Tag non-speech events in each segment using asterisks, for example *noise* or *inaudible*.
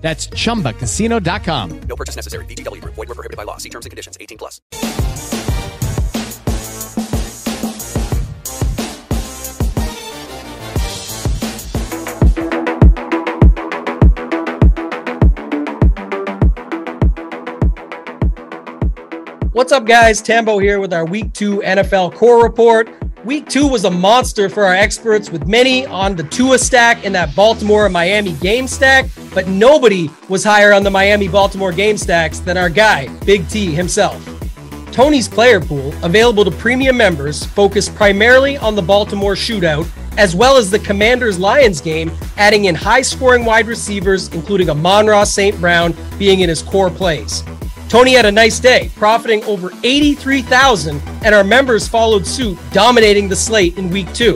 That's chumbacasino.com. No purchase necessary. VGW Group. Void were prohibited by law. See terms and conditions. 18 plus. What's up, guys? Tambo here with our Week 2 NFL Core Report. Week 2 was a monster for our experts, with many on the Tua stack and that Baltimore and Miami game stack, but nobody was higher on the Miami Baltimore game stacks than our guy, Big T himself. Tony's player pool, available to premium members, focused primarily on the Baltimore shootout, as well as the Commanders Lions game, adding in high scoring wide receivers, including Amon-Ra St. Brown being in his core plays. Tony had a nice day, profiting over 83,000, and our members followed suit, dominating the slate in week two.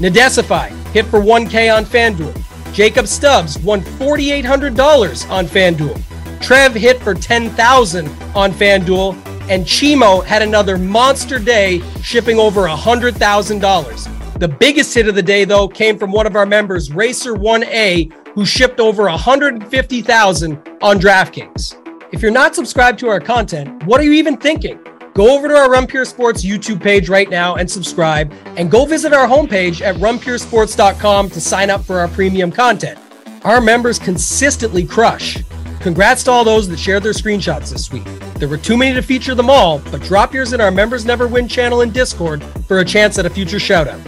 Nadesify hit for 1K on FanDuel. Jacob Stubbs won $4,800 on FanDuel. Trev hit for 10,000 on FanDuel, and Chimo had another monster day, shipping over $100,000. The biggest hit of the day, though, came from one of our members, Racer 1A, who shipped over 150,000 on DraftKings. If you're not subscribed to our content, what are you even thinking? Go over to our Run Pure Sports YouTube page right now and subscribe, and go visit our homepage at runpuresports.com to sign up for our premium content. Our members consistently crush. Congrats to all those that shared their screenshots this week. There were too many to feature them all, but drop yours in our Members Never Win channel in Discord for a chance at a future shoutout.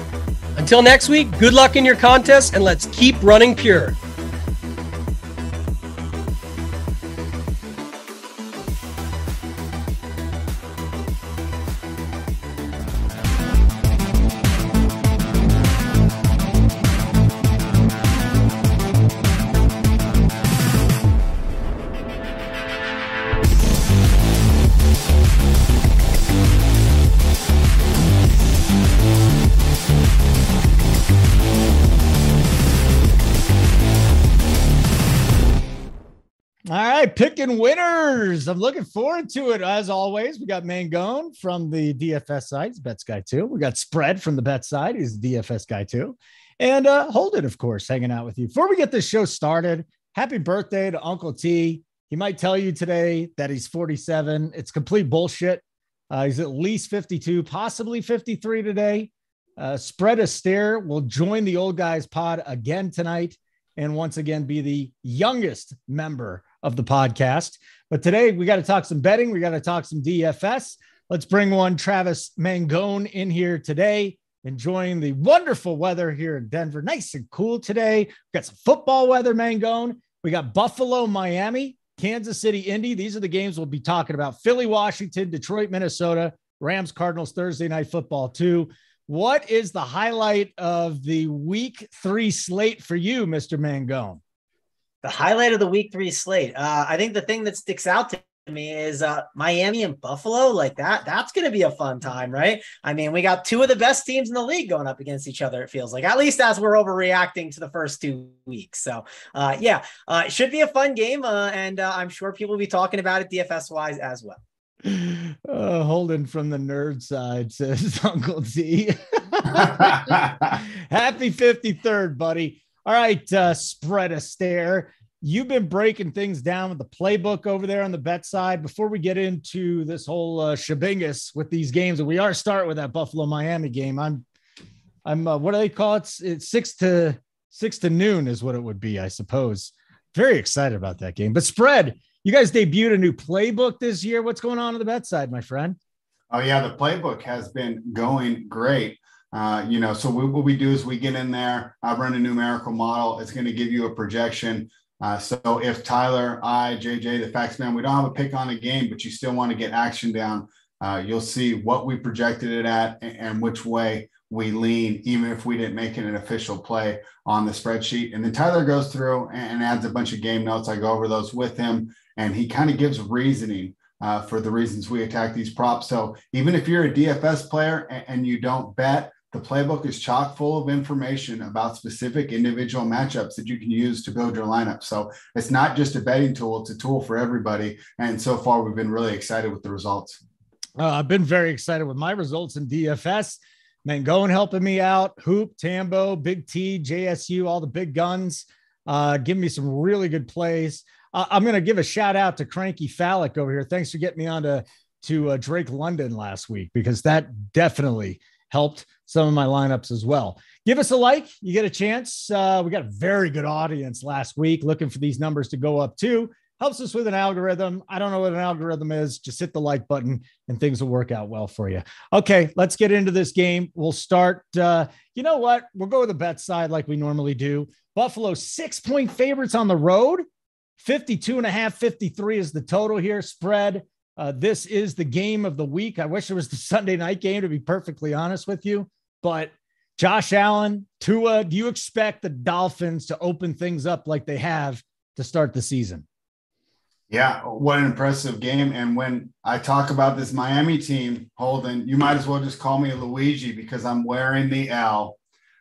Until next week, good luck in your contest, and let's keep running pure. Winners. I'm looking forward to it as always. We got Mangone from the DFS side, he's bets guy too. We got Spread from the bet side, he's DFS guy too. And uh Holden, of course, hanging out with you. Before we get this show started, happy birthday to Uncle T. He might tell you today that he's 47. It's complete bullshit. Uh, he's at least 52, possibly 53 today. Uh, Spread Astaire will join the old guys pod again tonight and once again be the youngest member of the podcast. But today we got to talk some betting. We got to talk some DFS. Let's bring one Travis Mangone in here today, enjoying the wonderful weather here in Denver. Nice and cool today. We got some football weather, Mangone. We got Buffalo, Miami, Kansas City, Indy. These are the games we'll be talking about. Philly, Washington, Detroit, Minnesota, Rams, Cardinals, Thursday night football, too. What is the highlight of the week three slate for you, Mr. Mangone? The highlight of the week three slate. Uh, I think the thing that sticks out to me is uh, Miami and Buffalo. Like that, that's going to be a fun time, right? I mean, we got two of the best teams in the league going up against each other. It feels like, at least as we're overreacting to the first two weeks. So, uh, yeah, uh, it should be a fun game, uh, and uh, I'm sure people will be talking about it DFS wise as well. *laughs* Uh, Holden from the nerd side says *laughs* Uncle T. *laughs* Happy 53rd, buddy. All right, uh, Spread Astaire. You've been breaking things down with the playbook over there on the bet side. Before we get into this whole uh, with these games, and we are starting with that Buffalo Miami game. I'm, I'm. Uh, what do they call it? It's six to six to noon is what it would be, I suppose. Very excited about that game. But spread, you guys debuted a new playbook this year. What's going on on the bet side, my friend? Oh yeah, the playbook has been going great. Uh, you know, so we, what we do is we get in there, I run a numerical model. It's going to give you a projection. Uh, so if Tyler, I, JJ, the facts man, we don't have a pick on the game, but you still want to get action down, uh, you'll see what we projected it at and, and, which way we lean, even if we didn't make it an official play on the spreadsheet. And then Tyler goes through and, and adds a bunch of game notes. I go over those with him, and he kind of gives reasoning uh, for the reasons we attack these props. So even if you're a DFS player and, and you don't bet, the playbook is chock full of information about specific individual matchups that you can use to build your lineup. So it's not just a betting tool, it's a tool for everybody. And so far, we've been really excited with the results. Uh, I've been very excited with my results in DFS. Mangone helping me out, Hoop, Tambo, Big T, JSU, all the big guns. Uh, give me some really good plays. Uh, I'm going to give a shout out to Cranky Phallic over here. Thanks for getting me on to, to uh, Drake London last week because that definitely helped some of my lineups as well. Give us a like. You get a chance. Uh, we got a very good audience last week looking for these numbers to go up too. Helps us with an algorithm. I don't know what an algorithm is. Just hit the like button and things will work out well for you. Okay, let's get into this game. We'll start. Uh, you know what? We'll go with the bet side like we normally do. Buffalo six point favorites on the road. 52 and a half, 53 is the total here. Spread uh, this is the game of the week. I wish it was the *laughs* Sunday night game, to be perfectly honest with you. But Josh Allen, Tua, do you expect the Dolphins to open things up like they have to start the season? Yeah, what an impressive game. And when I talk about this Miami team, Holden, you might as well just call me Luigi because I'm wearing the L.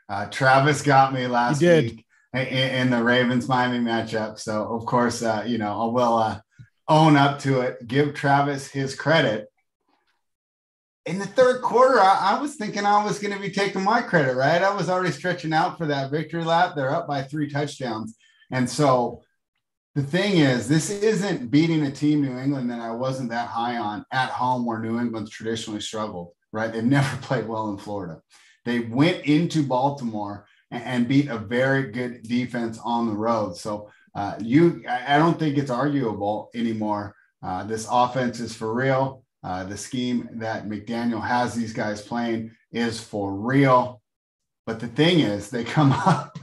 Uh, Travis got me last week in, in, the Ravens Miami matchup. So, of course, uh, you know, I will uh, own up to it, give Travis his credit. In the third quarter, I, I was thinking I was going to be taking my credit, right? I was already stretching out for that victory lap. They're up by three touchdowns. And so the thing is, this isn't beating a team, New England, that I wasn't that high on at home where New England's traditionally struggled, right? They've *laughs* never played well in Florida. They went into Baltimore and, and beat a very good defense on the road. So uh, you, I don't think it's arguable anymore. Uh, this offense is for real. Uh, the scheme that McDaniel has these guys playing is for real. But the thing is, they come *laughs* up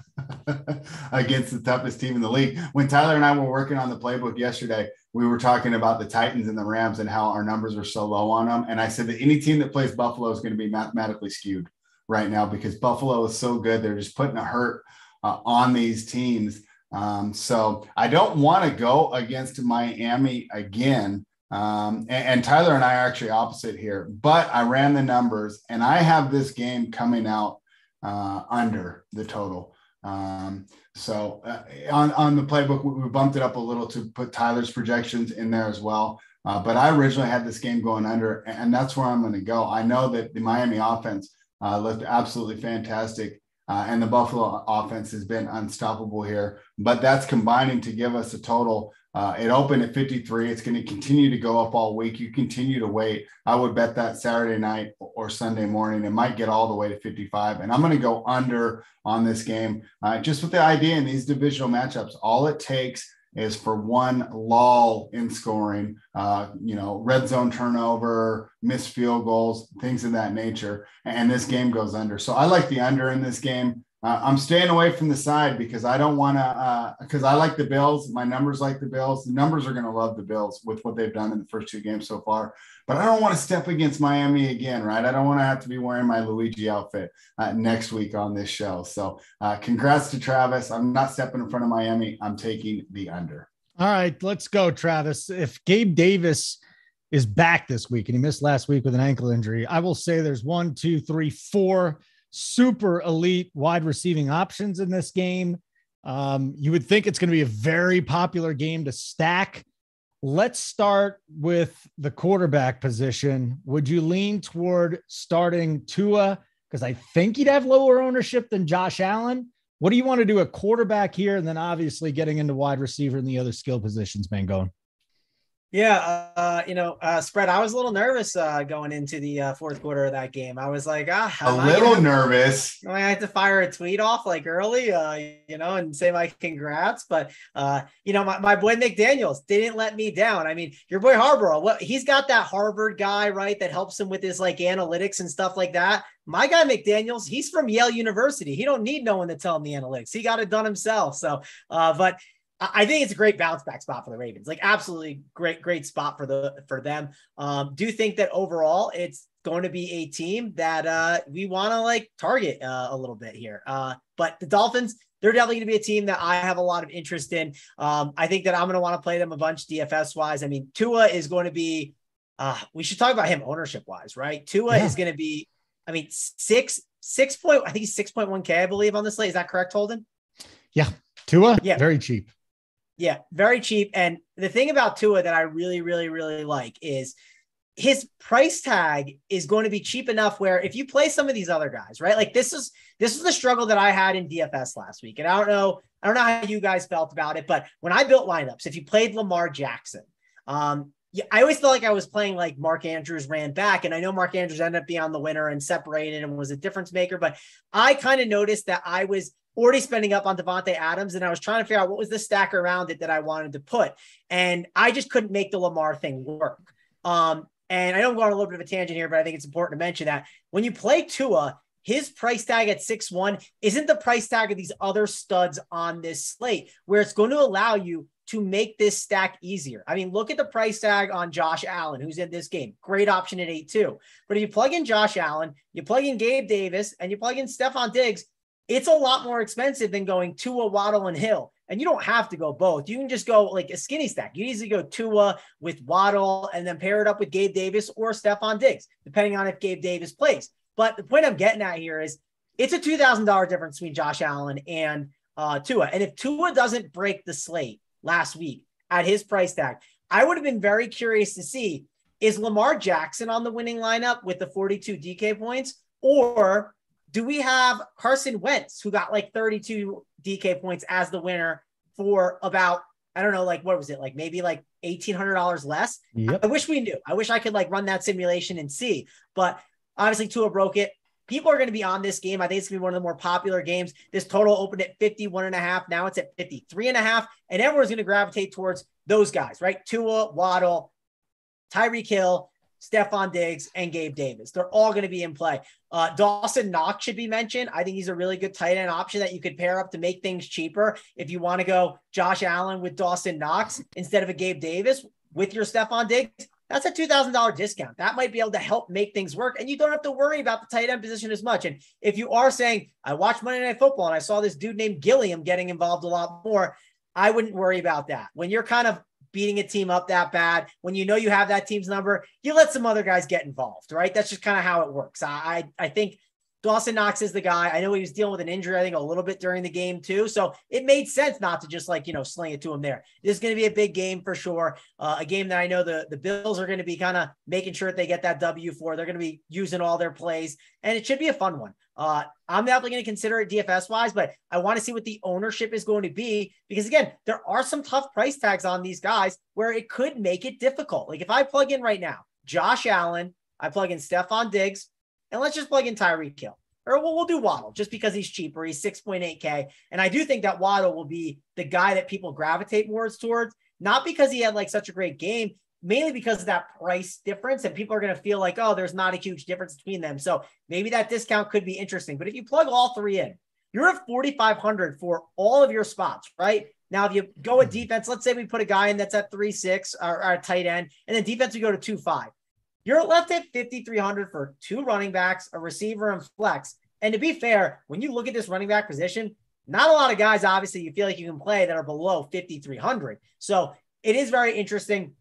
against the toughest team in the league. When Tyler and I were working on the playbook yesterday, we were talking about the Titans and the Rams and how our numbers are so low on them. And I said that any team that plays Buffalo is going to be mathematically skewed right now because Buffalo is so good. They're just putting a hurt uh, on these teams um, so I don't want to go against Miami again. Um, and, and, Tyler and I are actually opposite here, but I ran the numbers and I have this game coming out uh, under the total. Um, so uh, on, on the playbook, we, bumped it up a little to put Tyler's projections in there as well. Uh, but I originally had this game going under, and that's where I'm going to go. I know that the Miami offense uh, looked absolutely fantastic uh, and the Buffalo offense has been unstoppable here. But that's combining to give us a total. Uh, it opened at 53. It's going to continue to go up all week. You continue to wait. I would bet that Saturday night or Sunday morning. It might get all the way to 55. And I'm going to go under on this game, uh, just with the idea in these divisional matchups. All it takes is for one lull in scoring, uh, you know, red zone turnover, missed field goals, things of that nature. And this game goes under. So I like the under in this game. Uh, I'm staying away from the side because I don't want to, because uh, I like the Bills. My numbers like the Bills. The numbers are going to love the Bills with what they've done in the first two games so far. But I don't want to step against Miami again, right? I don't want to have to be wearing my Luigi outfit uh, next week on this show. So uh, congrats to Travis. I'm not stepping in front of Miami. I'm taking the under. All right, let's go, Travis. If Gabe Davis is back this week and he missed last week with an ankle injury, I will say there's one, two, three, four super elite wide receiving options in this game. Um, you would think it's going to be a very popular game to stack. Let's start with the quarterback position. Would you lean toward starting Tua? Because I think he'd have lower ownership than Josh Allen. What do you want to do at quarterback here? And then obviously getting into wide receiver and the other skill positions, Mangone. Yeah, uh, you know, uh, spread. I was a little nervous uh, going into the uh, fourth quarter of that game. I was like, ah, a little nervous. I had to fire a tweet off like early, uh, you know, and say my congrats. But uh, you know, my, my boy McDaniel's didn't let me down. I mean, your boy Harbaugh, what he's got that Harvard guy, right, that helps him with his like analytics and stuff like that. My guy McDaniel's, he's from Yale University. He don't need no one to tell him the analytics. He got it done himself. So, uh, but I think it's a great bounce back spot for the Ravens. Like absolutely great, great spot for the for them. Um, do think that overall it's going to be a team that uh, we want to like target uh, a little bit here. Uh, but the Dolphins, they're definitely going to be a team that I have a lot of interest in. Um, I think that I'm going to want to play them a bunch DFS wise. I mean, Tua is going to be. Uh, we should talk about him ownership wise, right? Tua yeah. is going to be. I mean, six six point. I think he's six point one k. I believe on the slate. Is that correct, Holden? Yeah, Tua. Yeah, very cheap. Yeah, very cheap. And the thing about Tua that I really, really, really like is his price tag is going to be cheap enough where if you play some of these other guys, right? Like this is this is the struggle that I had in DFS last week. And I don't know, I don't know how you guys felt about it, but when I built lineups, if you played Lamar Jackson, um, I always felt like I was playing like Mark Andrews ran back. And I know Mark Andrews ended up being on the winner and separated and was a difference maker, but I kind of noticed that I was already spending up on Davante Adams, and I was trying to figure out what was the stack around it that I wanted to put, and I just couldn't make the Lamar thing work. Um, and I I'm going on a little bit of a tangent here, but I think it's important to mention that when you play Tua, his price tag at six one isn't the price tag of these other studs on this slate, where it's going to allow you to make this stack easier. I mean, look at the price tag on Josh Allen, who's in this game. Great option at 8 2. But if you plug in Josh Allen, you plug in Gabe Davis, and you plug in Stefon Diggs, it's a lot more expensive than going Tua, Waddle, and Hill. And you don't have to go both. You can just go like a skinny stack. You easily go Tua with Waddle and then pair it up with Gabe Davis or Stefon Diggs, depending on if Gabe Davis plays. But the point I'm getting at here is it's a $2,000 difference between Josh Allen and uh, Tua. And if Tua doesn't break the slate last week at his price tag, I would have been very curious to see is Lamar Jackson on the winning lineup with the 42 DK points or do we have Carson Wentz, who got like 32 DK points as the winner for about, I don't know, like what was it, like maybe like $1,800 less? Yep. I wish we knew. I wish I could like run that simulation and see. But obviously, Tua broke it. People are going to be on this game. I think it's going to be one of the more popular games. This total opened at 51 and a half. Now it's at 53 and a half. And everyone's going to gravitate towards those guys, right? Tua, Waddle, Tyreek Hill, Stefon Diggs, and Gabe Davis. They're all going to be in play. Uh, Dawson Knox should be mentioned. I think he's a really good tight end option that you could pair up to make things cheaper. If you want to go Josh Allen with Dawson Knox instead of a Gabe Davis with your Stefon Diggs, that's a $2,000 discount. That might be able to help make things work. And you don't have to worry about the tight end position as much. And if you are saying, I watched Monday Night Football and I saw this dude named Gilliam getting involved a lot more, I wouldn't worry about that. When you're kind of beating a team up that bad. When you know you have that team's number, you let some other guys get involved, right? That's just kind of how it works. I, I, I think Dawson Knox is the guy. I know he was dealing with an injury, I think, a little bit during the game, too. So it made sense not to just like, you know, sling it to him there. This is going to be a big game for sure. Uh, a game that I know the, the Bills are going to be kind of making sure that they get that W for. They're going to be using all their plays, and it should be a fun one. Uh, I'm definitely going to consider it DFS wise, but I want to see what the ownership is going to be because, again, there are some tough price tags on these guys where it could make it difficult. Like if I plug in right now, Josh Allen, I plug in Stefon Diggs, and let's just plug in Tyreek Hill. Or we'll, we'll do Waddle just because he's cheaper. He's 6.8K. And I do think that Waddle will be the guy that people gravitate more towards, not because he had like such a great game, mainly because of that price difference. And people are going to feel like, oh, there's not a huge difference between them. So maybe that discount could be interesting. But if you plug all three in, you're at 4,500 for all of your spots, right? Now, if you go with mm-hmm. defense, let's say we put a guy in that's at three six or, or a tight end, and then defense we go to two five. You're left at 5,300 for two running backs, a receiver, and flex. And to be fair, when you look at this running back position, not a lot of guys, obviously, you feel like you can play that are below 5,300. So it is very interesting.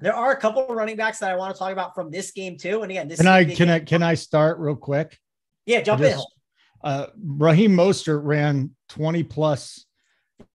There are a couple of running backs that I want to talk about from this game too. And again, this can I can I can I start real quick? Yeah, jump just, in. Uh, Raheem Mostert ran 20 plus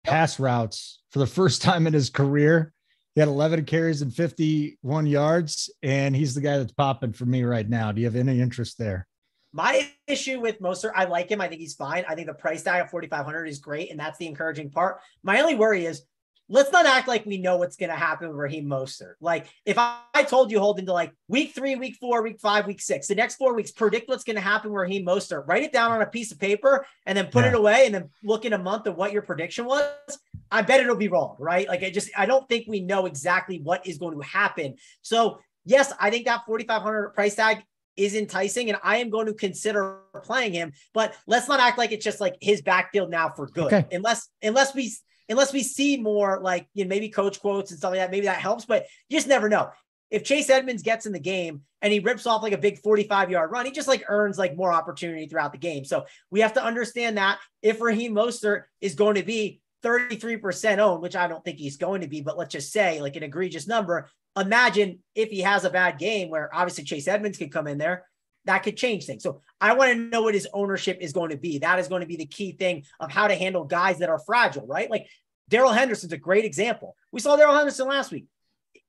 pass routes for the first *laughs* time in his career. He had 11 carries and 51 yards, and he's the guy that's popping for me right now. Do you have any interest there? My issue with Mostert, I like him. I think he's fine. I think the price tag of 4,500 is great, and that's the encouraging part. My only worry is let's not act like we know what's going to happen with Raheem Mostert. Like if I, I, told you hold into like week three, week four, week five, week six, the next four weeks, predict what's going to happen with Raheem Mostert, write it down on a piece of paper and then put yeah. it away and then look in a month of what your prediction was. I bet it'll be wrong, right? Like I just, I don't think we know exactly what is going to happen. So yes, I think that 4,500 price tag is enticing and I am going to consider playing him, but let's not act like it's just like his backfield now for good. Okay. Unless, unless we, unless we see more like you know, maybe coach quotes and stuff like that, maybe that helps, but you just never know. If Chase Edmonds gets in the game and he rips off like a big 45 yard run, he just like earns like more opportunity throughout the game. So we have to understand that if Raheem Mostert is going to be 33% owned, which I don't think he's going to be, but let's just say like an egregious number. Imagine if he has a bad game where obviously Chase Edmonds could come in there that could change things. So I want to know what his ownership is going to be. That is going to be the key thing of how to handle guys that are fragile, right? Like Darrell Henderson's a great example. We saw Darrell Henderson last week.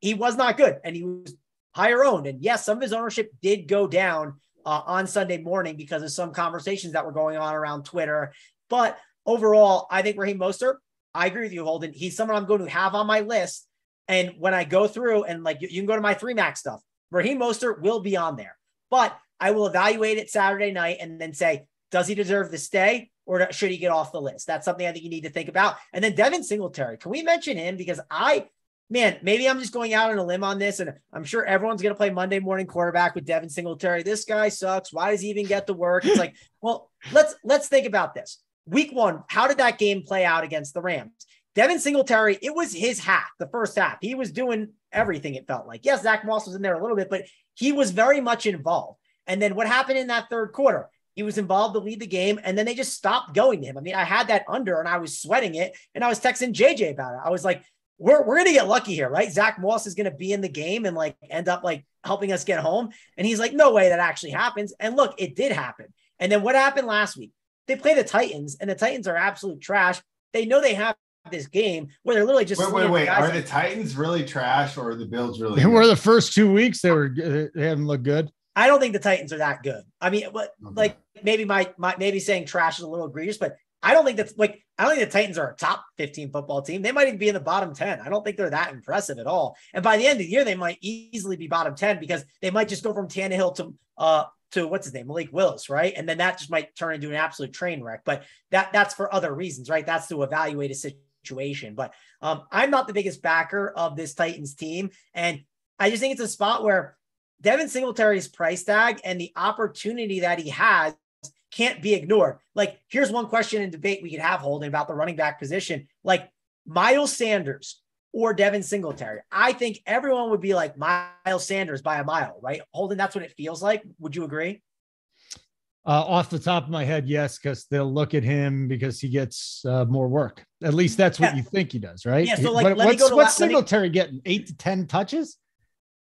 He was not good and he was higher owned. And yes, some of his ownership did go down uh, on Sunday morning because of some conversations that were going on around Twitter. But overall, I think Raheem Mostert, I agree with you, Holden. He's someone I'm going to have on my list. And when I go through and like you, you can go to my three max stuff, Raheem Mostert will be on there. But I will evaluate it Saturday night and then say, does he deserve to stay or should he get off the list? That's something I think you need to think about. And then Devin Singletary, can we mention him? Because I, man, maybe I'm just going out on a limb on this, and I'm sure everyone's going to play Monday morning quarterback with Devin Singletary. This guy sucks. Why does he even get to work? It's like, *laughs* well, let's let's think about this. Week one, how did that game play out against the Rams? Devin Singletary, it was his half, the first half. He was doing everything, it felt like. Yes, Zach Moss was in there a little bit, but he was very much involved. And then what happened in that third quarter? He was involved to lead the game, and then they just stopped going to him. I mean, I had that under and I was sweating it, and I was texting JJ about it. I was like, we're, we're going to get lucky here, right? Zach Moss is going to be in the game and like end up like helping us get home. And he's like, no way that actually happens. And look, it did happen. And then what happened last week? They play the Titans, and the Titans are absolute trash. They know they have this game where they're literally just wait, wait, wait. Are the Titans really trash or are the Bills really? They were the first two weeks. They were they haven't looked good. I don't think the Titans are that good. I mean, but like maybe my, my maybe saying trash is a little egregious, but I don't think that's like I don't think the Titans are a top 15 football team. They might even be in the bottom 10. I don't think they're that impressive at all. And by the end of the year, they might easily be bottom 10 because they might just go from Tannehill to uh to what's his name, Malik Willis, right? And then that just might turn into an absolute train wreck. But that that's for other reasons, right? That's to evaluate a situation. But um, I'm not the biggest backer of this Titans team, and I just think it's a spot where Devin Singletary's price tag and the opportunity that he has can't be ignored. Like, here's one question and debate we could have Holden about the running back position. Like Miles Sanders or Devin Singletary. I think everyone would be like Miles Sanders by a mile, right? Holden, that's what it feels like. Would you agree? Uh, off the top of my head, yes, because they'll look at him because he gets uh, more work. At least that's what yeah. you think he does, right? Yeah. So like, what, what's, what's Singletary me... getting? Eight to ten touches?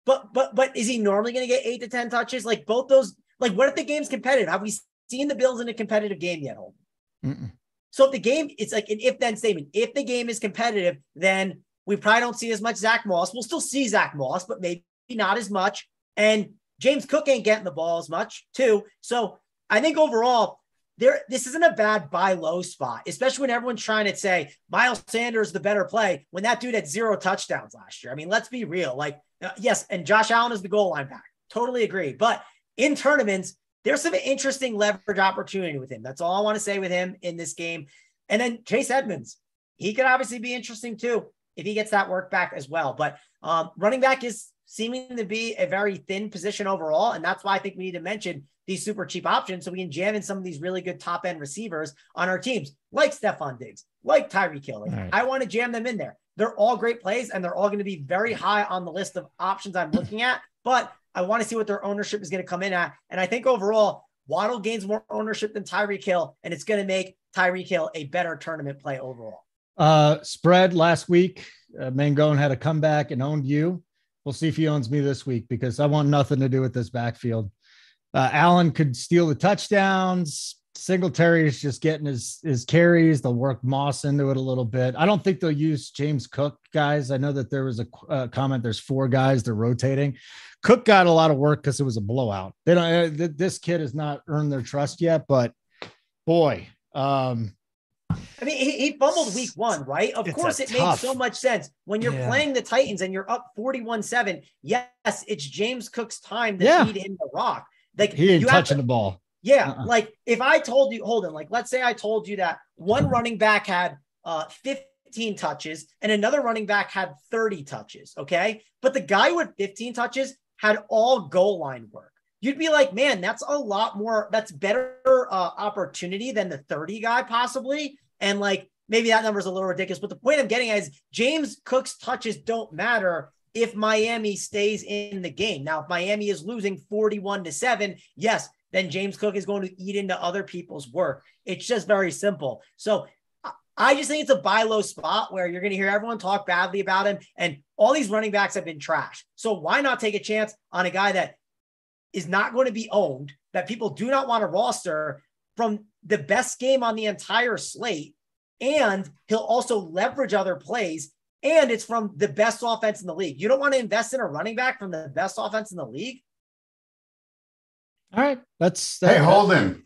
But but but is he normally going to get eight to ten touches? Like both those. Like what if the game's competitive? Have we seen the Bills in a competitive game yet? Holden? So if the game, it's like an if then statement. If the game is competitive, then we probably don't see as much Zach Moss. We'll still see Zach Moss, but maybe not as much. And James Cook ain't getting the ball as much too. So I think overall, there this isn't a bad buy low spot, especially when everyone's trying to say Miles Sanders the better play when that dude had zero touchdowns last year. I mean, let's be real. Like uh, yes, and Josh Allen is the goal line back. Totally agree. But in tournaments, there's some interesting leverage opportunity with him. That's all I want to say with him in this game. And then Chase Edmonds, he could obviously be interesting too if he gets that work back as well. But um, running back is seeming to be a very thin position overall. And that's why I think we need to mention these super cheap options so we can jam in some of these really good top end receivers on our teams, like Stefon Diggs, like Tyreek Hill. Right. I want to jam them in there. They're all great plays and they're all going to be very high on the list of options I'm looking at. But I want to see what their ownership is going to come in at. And I think overall, Waddle gains more ownership than Tyreek Hill, and it's going to make Tyreek Hill a better tournament play overall. Uh, spread last week, uh, Mangone had a comeback and owned you. We'll see if he owns me this week because I want nothing to do with this backfield. Uh, Allen could steal the touchdowns. Singletary is just getting his his carries. They'll work Moss into it a little bit. I don't think they'll use James Cook guys. I know that there was a uh, comment. There's four guys they're rotating. Cook got a lot of work because it was a blowout. They don't. Uh, this kid has not earned their trust yet, but boy, um, I mean, he, he fumbled week one, right? Of course, it tough. makes so much sense when you're yeah. playing the Titans and you're up 41 7. Yes, it's James Cook's time to yeah. feed him the rock. Like he ain't touching to, the ball. Yeah. Uh-uh. Like if I told you, hold on, like let's say I told you that one *clears throat* running back had uh 15 touches and another running back had 30 touches. Okay. But the guy with 15 touches had all goal line work. You'd be like, man, that's a lot more, that's better uh, opportunity than the 30 guy, possibly. And like maybe that number is a little ridiculous. But the point I'm getting is James Cook's touches don't matter if Miami stays in the game. Now, if Miami is losing 41 to 7, yes, then James Cook is going to eat into other people's work. It's just very simple. So I just think it's a buy low spot where you're going to hear everyone talk badly about him. And all these running backs have been trash. So why not take a chance on a guy that is not going to be owned, that people do not want to roster from the best game on the entire slate? And he'll also leverage other plays. And it's from the best offense in the league. You don't want to invest in a running back from the best offense in the league. All right. That's Hey, Holden.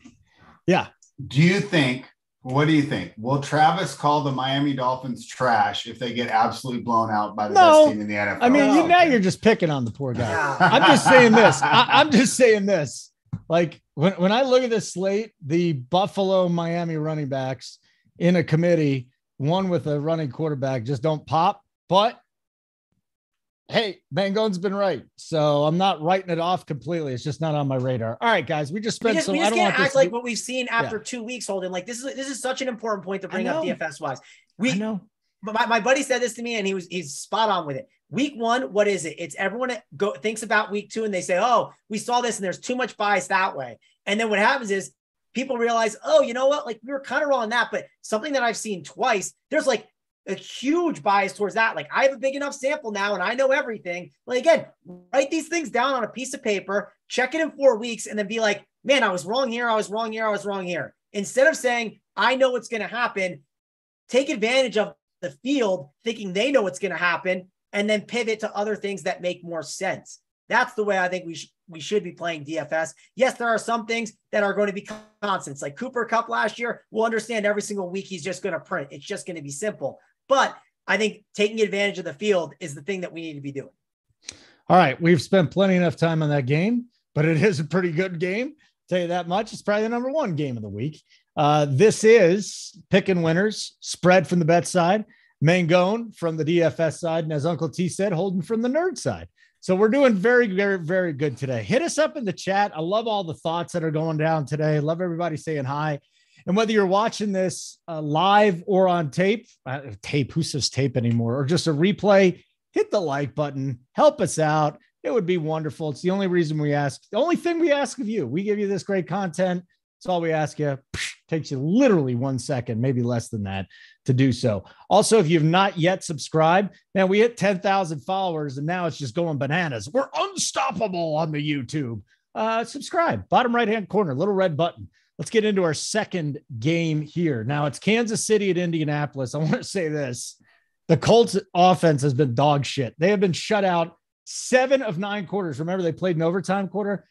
Yeah. Do you think? What do you think? Will Travis call the Miami Dolphins trash if they get absolutely blown out by the No. best team in the NFL? I mean, you Oh. now you're just picking on the poor guy. I'm just saying this. I, *laughs* I'm just saying this. Like when, when I look at this slate, the Buffalo Miami running backs in a committee, one with a running quarterback, just don't pop. But hey, Mangone's been right. So I'm not writing it off completely. It's just not on my radar. All right, guys, we just We spent just, some. we I just don't can't act like what we've seen after two weeks, Holden. Like this is this is such an important point to bring up. DFS wise. I We know. but my, my buddy said this to me and he was he's spot on with it. Week one, what is it? It's everyone that go thinks about week two and they say, Oh, we saw this and there's too much bias that way. And then what happens is people realize, oh, you know what? Like we were kind of wrong on that, but something that I've seen twice, there's like a huge bias towards that. Like I have a big enough sample now and I know everything. Like again, write these things down on a piece of paper, check it in four weeks, and then be like, man, I was wrong here, I was wrong here, I was wrong here. Instead of saying, I know what's going to happen, take advantage of the field thinking they know what's going to happen and then pivot to other things that make more sense. That's the way I think we should we should be playing DFS. Yes, there are some things that are going to be constants. Like Cooper Kupp last year, we'll understand every single week he's just going to print. It's just going to be simple. But I think taking advantage of the field is the thing that we need to be doing. All right, we've spent plenty enough time on that game, but it is a pretty good game. Tell you that much. It's probably the number one game of the week. Uh, this is picking winners, spread from the bet side, Mangone from the DFS side, and as Uncle T said, Holden from the nerd side. So we're doing very, very, very good today. Hit us up in the chat. I love all the thoughts that are going down today. Love everybody saying hi. And whether you're watching this uh, live or on tape, uh, tape, who says tape anymore, or just a replay, hit the like button, help us out. It would be wonderful. It's the only reason we ask, the only thing we ask of you. We give you this great content. It's all we ask you. Takes you literally one second, maybe less than that, to do so. Also, if you've not yet subscribed, man, we hit 10,000 followers and now it's just going bananas. We're unstoppable on the YouTube. Uh, subscribe, bottom right hand corner, little red button. Let's get into our second game here. Now it's Kansas City at Indianapolis. I want to say this the Colts offense has been dog shit. They have been shut out seven of nine quarters. Remember, they played an overtime quarter.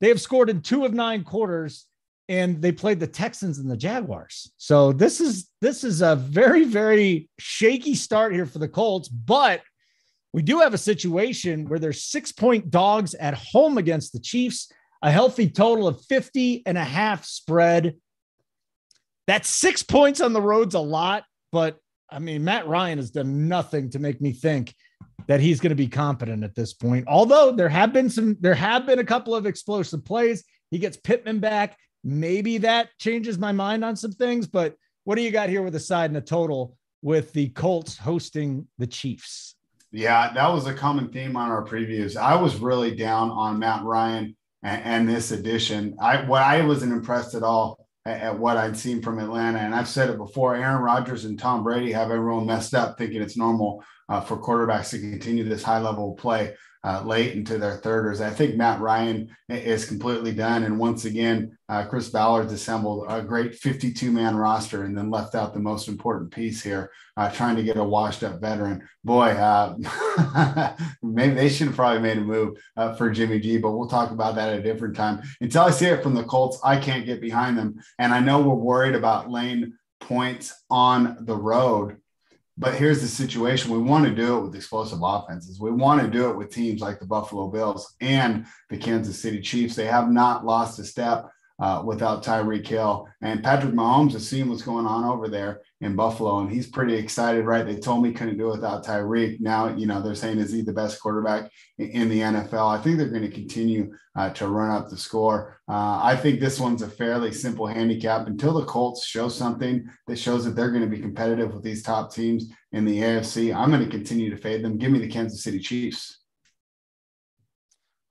They have scored in two of nine quarters, and they played the Texans and the Jaguars. So this is this is a very very shaky start here for the Colts, but we do have a situation where there's six point dogs at home against the Chiefs, a healthy total of 50 and a half spread. That's six points on the road's a lot, but I mean, Matt Ryan has done nothing to make me think that he's going to be competent at this point. Although there have been some, there have been a couple of explosive plays. He gets Pittman back. Maybe that changes my mind on some things. But what do you got here with a side and a total with the Colts hosting the Chiefs? Yeah, that was a common theme on our previews. I was really down on Matt Ryan and, and this edition. I what I wasn't impressed at all at, at what I'd seen from Atlanta, and I've said it before. Aaron Rodgers and Tom Brady have everyone messed up, thinking it's normal uh, for quarterbacks to continue this high level play uh, late into their thirders. I think Matt Ryan is completely done, and once again, uh, Chris Ballard's assembled a great 52 man roster, and then left out the most important piece here, uh, trying to get a washed up veteran. Boy, uh, *laughs* maybe they should have probably made a move uh, for Jimmy G, but we'll talk about that at a different time. Until I see it from the Colts, I can't get behind them, and I know we're worried about laying points on the road. But here's the situation. We want to do it with explosive offenses. We want to do it with teams like the Buffalo Bills and the Kansas City Chiefs. They have not lost a step uh, without Tyreek Hill. And Patrick Mahomes has seen what's going on over there in Buffalo, and he's pretty excited, right? They told me couldn't do it without Tyreek. Now, you know, they're saying is he the best quarterback in the NFL? I think they're going to continue uh, to run up the score. Uh, I think this one's a fairly simple handicap until the Colts show something that shows that they're going to be competitive with these top teams in the AFC. I'm going to continue to fade them. Give me the Kansas City Chiefs.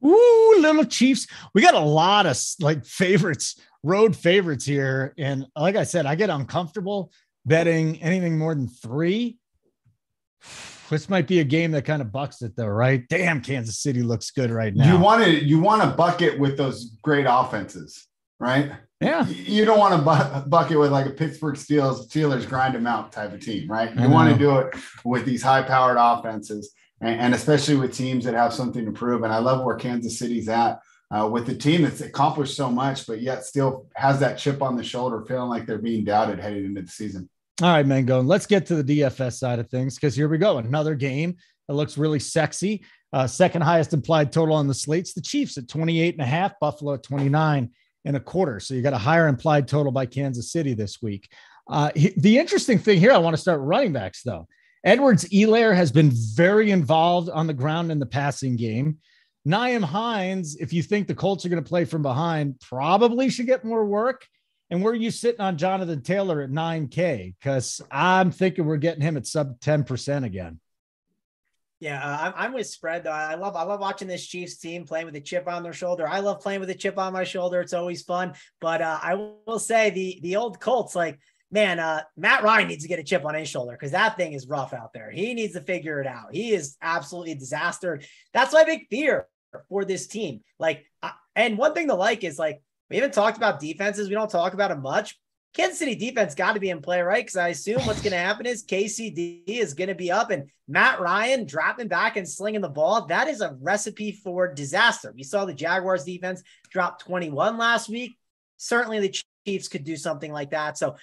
Ooh, little Chiefs. We got a lot of like favorites, road favorites here. And like I said, I get uncomfortable betting anything more than three. This might be a game that kind of bucks it though, right? Damn, Kansas City looks good right now. You want to you want to bucket with those great offenses, right? Yeah. You don't want to bu- bucket with like a Pittsburgh Steelers, Steelers grind them out type of team, right? You want to do it with these high powered offenses and, and, especially with teams that have something to prove. And I love where Kansas City's at uh, with the team that's accomplished so much, but yet still has that chip on the shoulder, feeling like they're being doubted headed into the season. All right, Mangone, let's get to the DFS side of things because here we go. Another game that looks really sexy. Uh, second highest implied total on the slates. The Chiefs at 28 and a half, Buffalo at 29 and a quarter. So you got a higher implied total by Kansas City this week. Uh, the interesting thing here, I want to start running backs though. Edwards-Helaire has been very involved on the ground in the passing game. Nyheim Hines, if you think the Colts are going to play from behind, probably should get more work. And where are you sitting on Jonathan Taylor at 9K? Because I'm thinking we're getting him at sub 10% again. Yeah, uh, I'm, I'm with spread though. I love I love watching this Chiefs team playing with a chip on their shoulder. I love playing with a chip on my shoulder. It's always fun. But uh, I will say the the old Colts, like man, uh, Matt Ryan needs to get a chip on his shoulder because that thing is rough out there. He needs to figure it out. He is absolutely a disaster. That's my big fear for this team. Like, and one thing to like is like we haven't talked about defenses. We don't talk about it much. Kansas City defense got to be in play, right? Because I assume what's going *laughs* to happen is KCD is going to be up and Matt Ryan dropping back and slinging the ball. That is a recipe for disaster. We saw the Jaguars defense drop 21 last week. Certainly the Chiefs could do something like that. So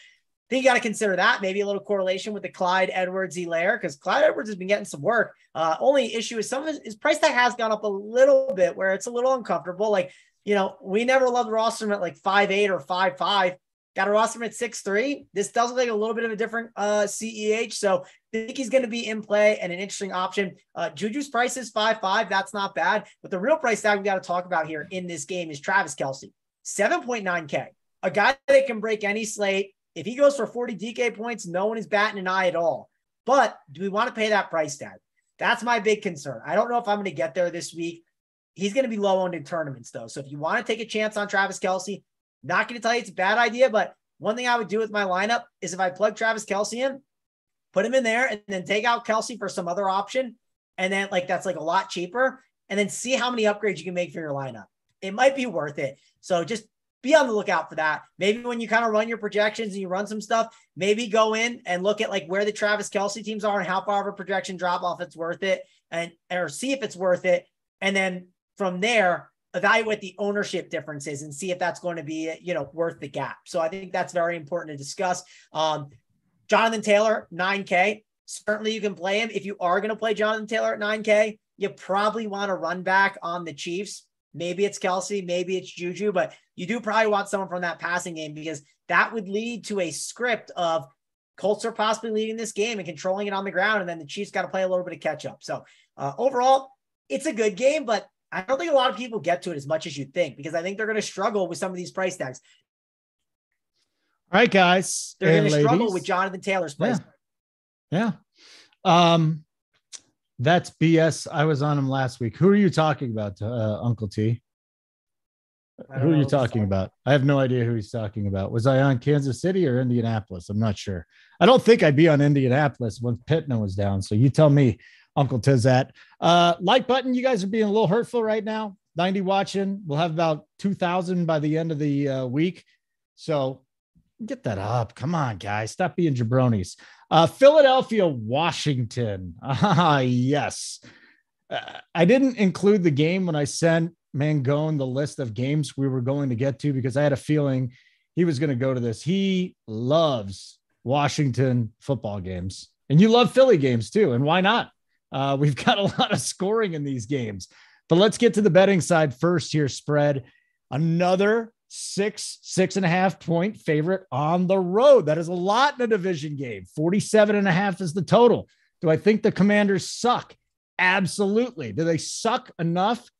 Think you got to consider that. Maybe a little correlation with the Clyde Edwards-Helaire because Clyde Edwards has been getting some work. Uh, only issue is some of his, his price tag has gone up a little bit where it's a little uncomfortable. Like, you know, we never loved roster at like five eight or five five. Got a roster at six three. This does look like a little bit of a different uh, CEH. So I think he's going to be in play and an interesting option. Uh, Juju's price is five five. That's not bad. But the real price tag we got to talk about here in this game is Travis Kelce, 7.9K. A guy that can break any slate. If he goes for 40 DK points, no one is batting an eye at all. But do we want to pay that price tag? That's my big concern. I don't know if I'm going to get there this week. He's going to be low owned in tournaments, though. So if you want to take a chance on Travis Kelce, not going to tell you it's a bad idea, but one thing I would do with my lineup is if I plug Travis Kelce in, put him in there, and then take out Kelce for some other option. And then, like, that's like a lot cheaper. And then see how many upgrades you can make for your lineup. It might be worth it. So just be on the lookout for that. Maybe when you kind of run your projections and you run some stuff, maybe go in and look at like where the Travis Kelce teams are and how far of a projection drop off it's worth it and or see if it's worth it. And then from there, evaluate the ownership differences and see if that's going to be, you know, worth the gap. So I think that's very important to discuss. Um, Jonathan Taylor, 9K. Certainly you can play him. If you are going to play Jonathan Taylor at 9K, you probably want to run back on the Chiefs. Maybe it's Kelce, maybe it's Juju, but you do probably want someone from that passing game because that would lead to a script of Colts are possibly leading this game and controlling it on the ground, and then the Chiefs got to play a little bit of catch up. So uh, overall, it's a good game, but I don't think a lot of people get to it as much as you think because I think they're going to struggle with some of these price tags. All right, guys. They're going to struggle with Jonathan Taylor's price. Yeah. yeah. Um, that's BS. I was on him last week. Who are you talking about, uh, Uncle T? Who are you talking about? I have no idea who he's talking about. Was I on Kansas City or Indianapolis? I'm not sure. I don't think I'd be on Indianapolis when Pittman was down. So you tell me. Uncle Tizat. Uh, like button, you guys are being a little hurtful right now. 90 watching. We'll have about 2,000 by the end of the uh, week. So get that up. Come on, guys. Stop being jabronis. Uh, Philadelphia, Washington. *laughs* Ah, yes. Uh, I didn't include the game when I sent Mangone the list of games we were going to get to because I had a feeling he was going to go to this. He loves Washington football games, and you love Philly games too. And why not? Uh, we've got a lot of scoring in these games. But let's get to the betting side first here. Spread another six, six and a half point favorite on the road. That is a lot in a division game. 47 and a half is the total. Do I think the commanders suck? Absolutely. Do they suck enough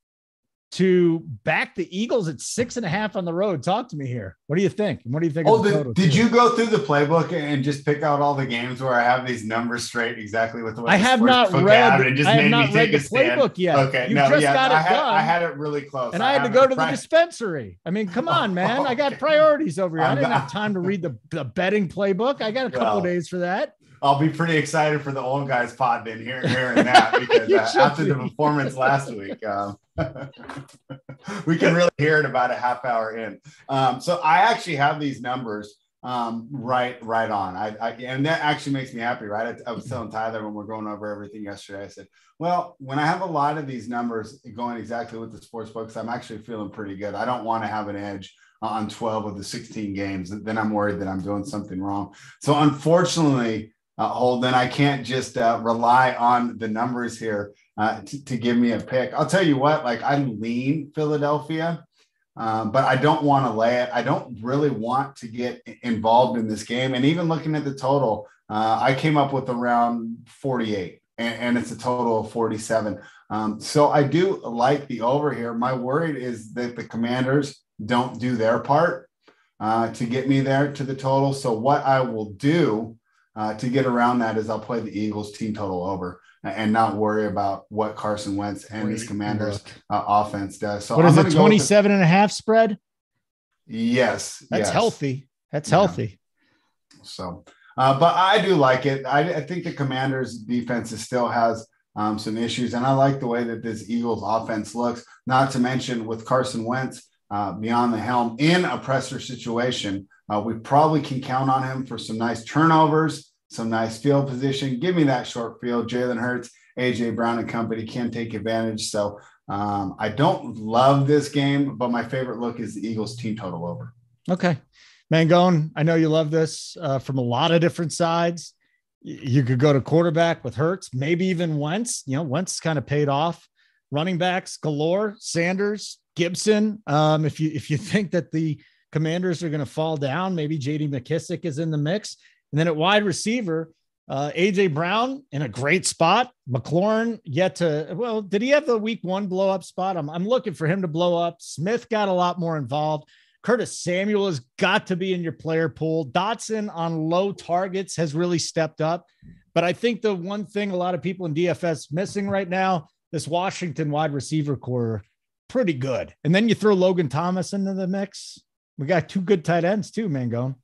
to back the Eagles at six and a half on the road? Talk to me here. What do you think? What do you think? Oh, the, did you go through the playbook and just pick out all the games where I have these numbers straight exactly with the way I have not read. And just I have not read the playbook yet. Okay, you no, just yeah, got it I had, done. I had it really close, and I, I had to go to the dispensary. I mean, come on, *laughs* man. Oh, okay. I got priorities over here. I didn't have time to read the, the betting playbook. I got a couple well, days for that. I'll be pretty excited for the old guys pod then hearing, hearing that *laughs* because uh, after the performance last week, um, *laughs* we can really hear it about a half hour in. Um, so I actually have these numbers um, right, right on. I, I, and that actually makes me happy, right? I, I, was telling Tyler when we are going over everything yesterday. I said, well, when I have a lot of these numbers going exactly with the sports books, I'm actually feeling pretty good. I don't want to have an edge on 12 of the 16 games. Then I'm worried that I'm doing something wrong. So unfortunately, uh, Holden. I can't just uh, rely on the numbers here uh, to, to, give me a pick. I'll tell you what, like I lean Philadelphia, um, but I don't want to lay it. I don't really want to get involved in this game. And even looking at the total, uh, I came up with around 48, and, and it's a total of 47. Um, so I do like the over here. My worry is that the Commanders don't do their part uh, to get me there to the total. So what I will do uh, to get around that is I'll play the Eagles team total over and not worry about what Carson Wentz and his commanders uh, offense does. So what is it, 27 and a half spread? Yes. That's yes. healthy. That's yeah. healthy. So, uh, but I do like it. I, I, think the commanders defense still has um, some issues. And I like the way that this Eagles offense looks, not to mention with Carson Wentz uh, beyond the helm in a pressure situation. Uh, we probably can count on him for some nice turnovers, some nice field position. Give me that short field. Jalen Hurts, AJ Brown, and company can take advantage. So um, I don't love this game, but my favorite look is the Eagles team total over. Okay. Mangone, I know you love this uh, from a lot of different sides. You could go to quarterback with Hurts, maybe even Wentz. You know, Wentz kind of paid off. Running backs galore, Sanders, Gibson. Um, if you if you *laughs* think that the Commanders are going to fall down. Maybe JD McKissic is in the mix. And then at wide receiver, uh, AJ Brown in a great spot. McLaurin yet to, well, did he have the week one blow up spot? I'm, I'm looking for him to blow up. Smith got a lot more involved. Curtis Samuel has got to be in your player pool. Dotson on low targets has really stepped up. But I think the one thing a lot of people in DFS missing right now, this Washington wide receiver core, pretty good. And then you throw Logan Thomas into the mix. We got two good tight ends too, Mangone.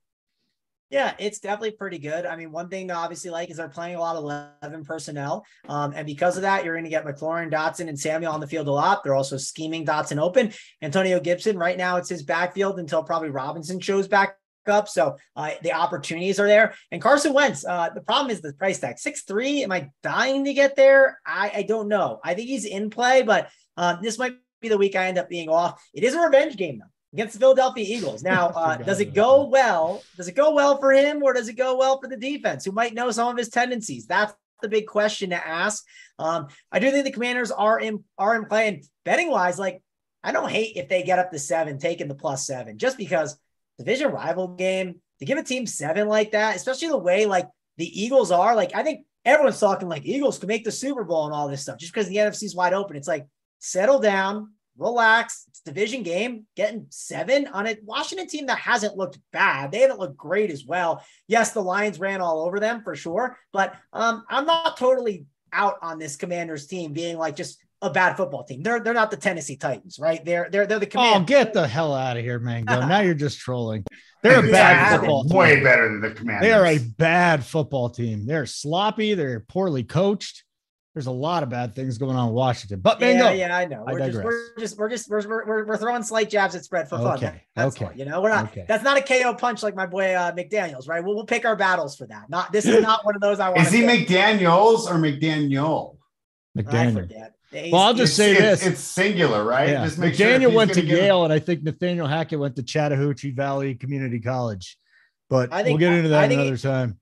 Yeah, it's definitely pretty good. I mean, one thing to obviously like is they're playing a lot of 11 personnel. Um, and because of that, you're going to get McLaurin, Dotson, and Samuel on the field a lot. They're also scheming Dotson open. Antonio Gibson, right now, it's his backfield until probably Robinson shows back up. So uh, the opportunities are there. And Carson Wentz, uh, the problem is the price tag six three. Am I dying to get there? I, I don't know. I think he's in play, but uh, this might be the week I end up being off. It is a revenge game, though against the Philadelphia Eagles. Now, *laughs* uh, does it go well? Does it go well for him or does it go well for the defense who might know some of his tendencies? That's the big question to ask. Um, I do think the commanders are in are in play and betting wise, like I don't hate if they get up to seven, taking the plus seven, just because division rival game to give a team seven like that, especially the way like the Eagles are, like I think everyone's talking like Eagles can make the Super Bowl and all this stuff just because the NFC is wide open. It's like settle down, relax. It's division game. Getting seven on a Washington team that hasn't looked bad. They haven't looked great as well. Yes, the Lions ran all over them for sure, but um, I'm not totally out on this Commanders team being like just a bad football team. They're they're not the Tennessee Titans, right? They're they're they're the Commanders. Oh, get the hell out of here, Mango. *laughs* now you're just trolling. They're a bad football team. Way better than the Commanders. They are a bad football team. They're sloppy. They're poorly coached there's a lot of bad things going on in Washington. But man, yeah, yeah, I know. We're, I just, we're just we're just we're, we're, we're throwing slight jabs at spread for fun. Okay, that's okay. you know, we're not. Okay. That's not a KO punch like my boy uh, McDaniel's, right? We'll, we'll pick our battles for that. Not this is *laughs* not one of those I want. Is he McDaniel's or McDaniel? McDaniel. Well, I'll just say it's, this: it's singular, right? Yeah. Just McDaniel sure went to Yale, and I think Nathaniel Hackett went to Chattahoochee Valley Community College. But think, we'll get into that another time.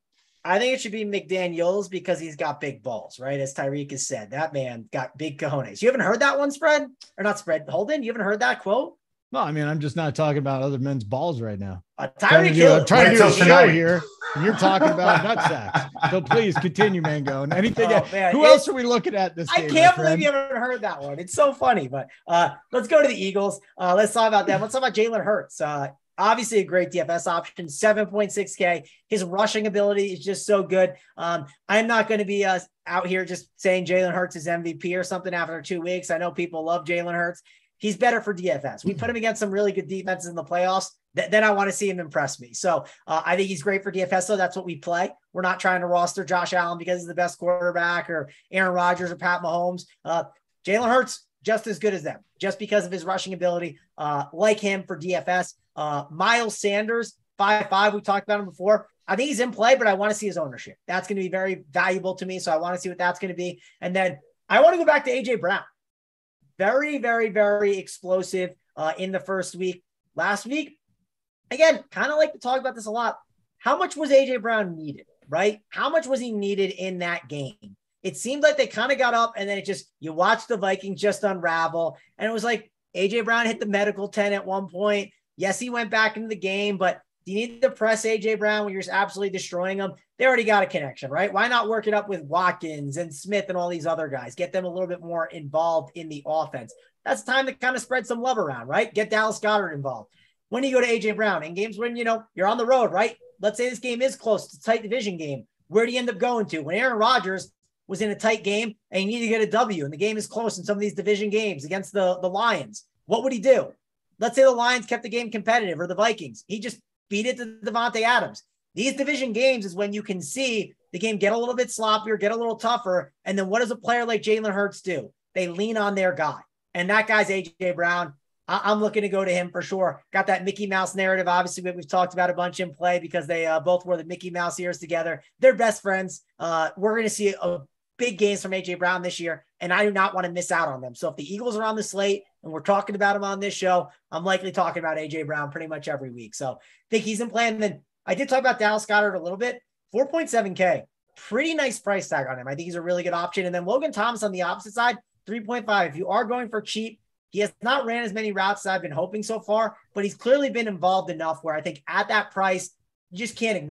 I think it should be McDaniels because he's got big balls, right? As Tyreek has said, that man got big cojones. You haven't heard that one spread or not spread? Holden, you haven't heard that quote? Well, I mean, I'm just not talking about other men's balls right now. Uh, Trying to Tyreek do, Hill. I'm trying to do a show tonight. here, and you're talking about nut sacks. So please continue, Mango. And anything? Oh, man. who It- else are we looking at this? I game, my can't believe friend? you haven't heard that one. It's so funny. But uh, let's go to the Eagles. Uh, let's talk about them. Let's talk about Jalen Hurts. Uh, obviously, a great DFS option, 7.6K. His rushing ability is just so good. Um, I'm not going to be uh, out here just saying Jalen Hurts is MVP or something after two weeks. I know people love Jalen Hurts. He's better for DFS. We put him against some really good defenses in the playoffs. Th- then I want to see him impress me. So uh, I think he's great for DFS. So that's what we play. We're not trying to roster Josh Allen because he's the best quarterback or Aaron Rodgers or Pat Mahomes. Uh, Jalen Hurts just as good as them, just because of his rushing ability. Uh, like him for DFS. Uh, Miles Sanders, five five. We talked about him before. I think he's in play, but I want to see his ownership. That's going to be very valuable to me. So I want to see what that's going to be. And then I want to go back to AJ Brown. Very, very, very explosive uh, in the first week. Last week, again, kind of like to talk about this a lot. How much was AJ Brown needed, right? How much was he needed in that game? It seemed like they kind of got up and then it just, you watch the Vikings just unravel. And it was like AJ Brown hit the medical 10 at one point. Yes, he went back into the game, but do you need to press AJ Brown when you're just absolutely destroying them? They already got a connection, right? Why not work it up with Watkins and Smith and all these other guys? Get them a little bit more involved in the offense. That's time to kind of spread some love around, right? Get Dallas Goedert involved. When do you go to AJ Brown in games when you know you're on the road, right? Let's say this game is close, it's a tight division game. Where do you end up going to? When Aaron Rodgers was in a tight game and you need to get a W and the game is close in some of these division games against the, the Lions, what would he do? Let's say the Lions kept the game competitive or the Vikings. He just beat it to Davante Adams. These division games is when you can see the game get a little bit sloppier, get a little tougher. And then what does a player like Jalen Hurts do? They lean on their guy. And that guy's AJ Brown. I- am looking to go to him for sure. Got that Mickey Mouse narrative. Obviously, we- we've talked about a bunch in play because they uh, both wore the Mickey Mouse ears together. They're best friends. Uh, we're going to see a big gains from AJ Brown this year, and I do not want to miss out on them. So if the Eagles are on the slate and we're talking about him on this show, I'm likely talking about AJ Brown pretty much every week. So I think he's in play. And then I did talk about Dallas Goedert a little bit. 4.7K, pretty nice price tag on him. I think he's a really good option. And then Logan Thomas on the opposite side, 3.5. If you are going for cheap, he has not ran as many routes as I've been hoping so far, but he's clearly been involved enough where I think at that price, you just can't ignore.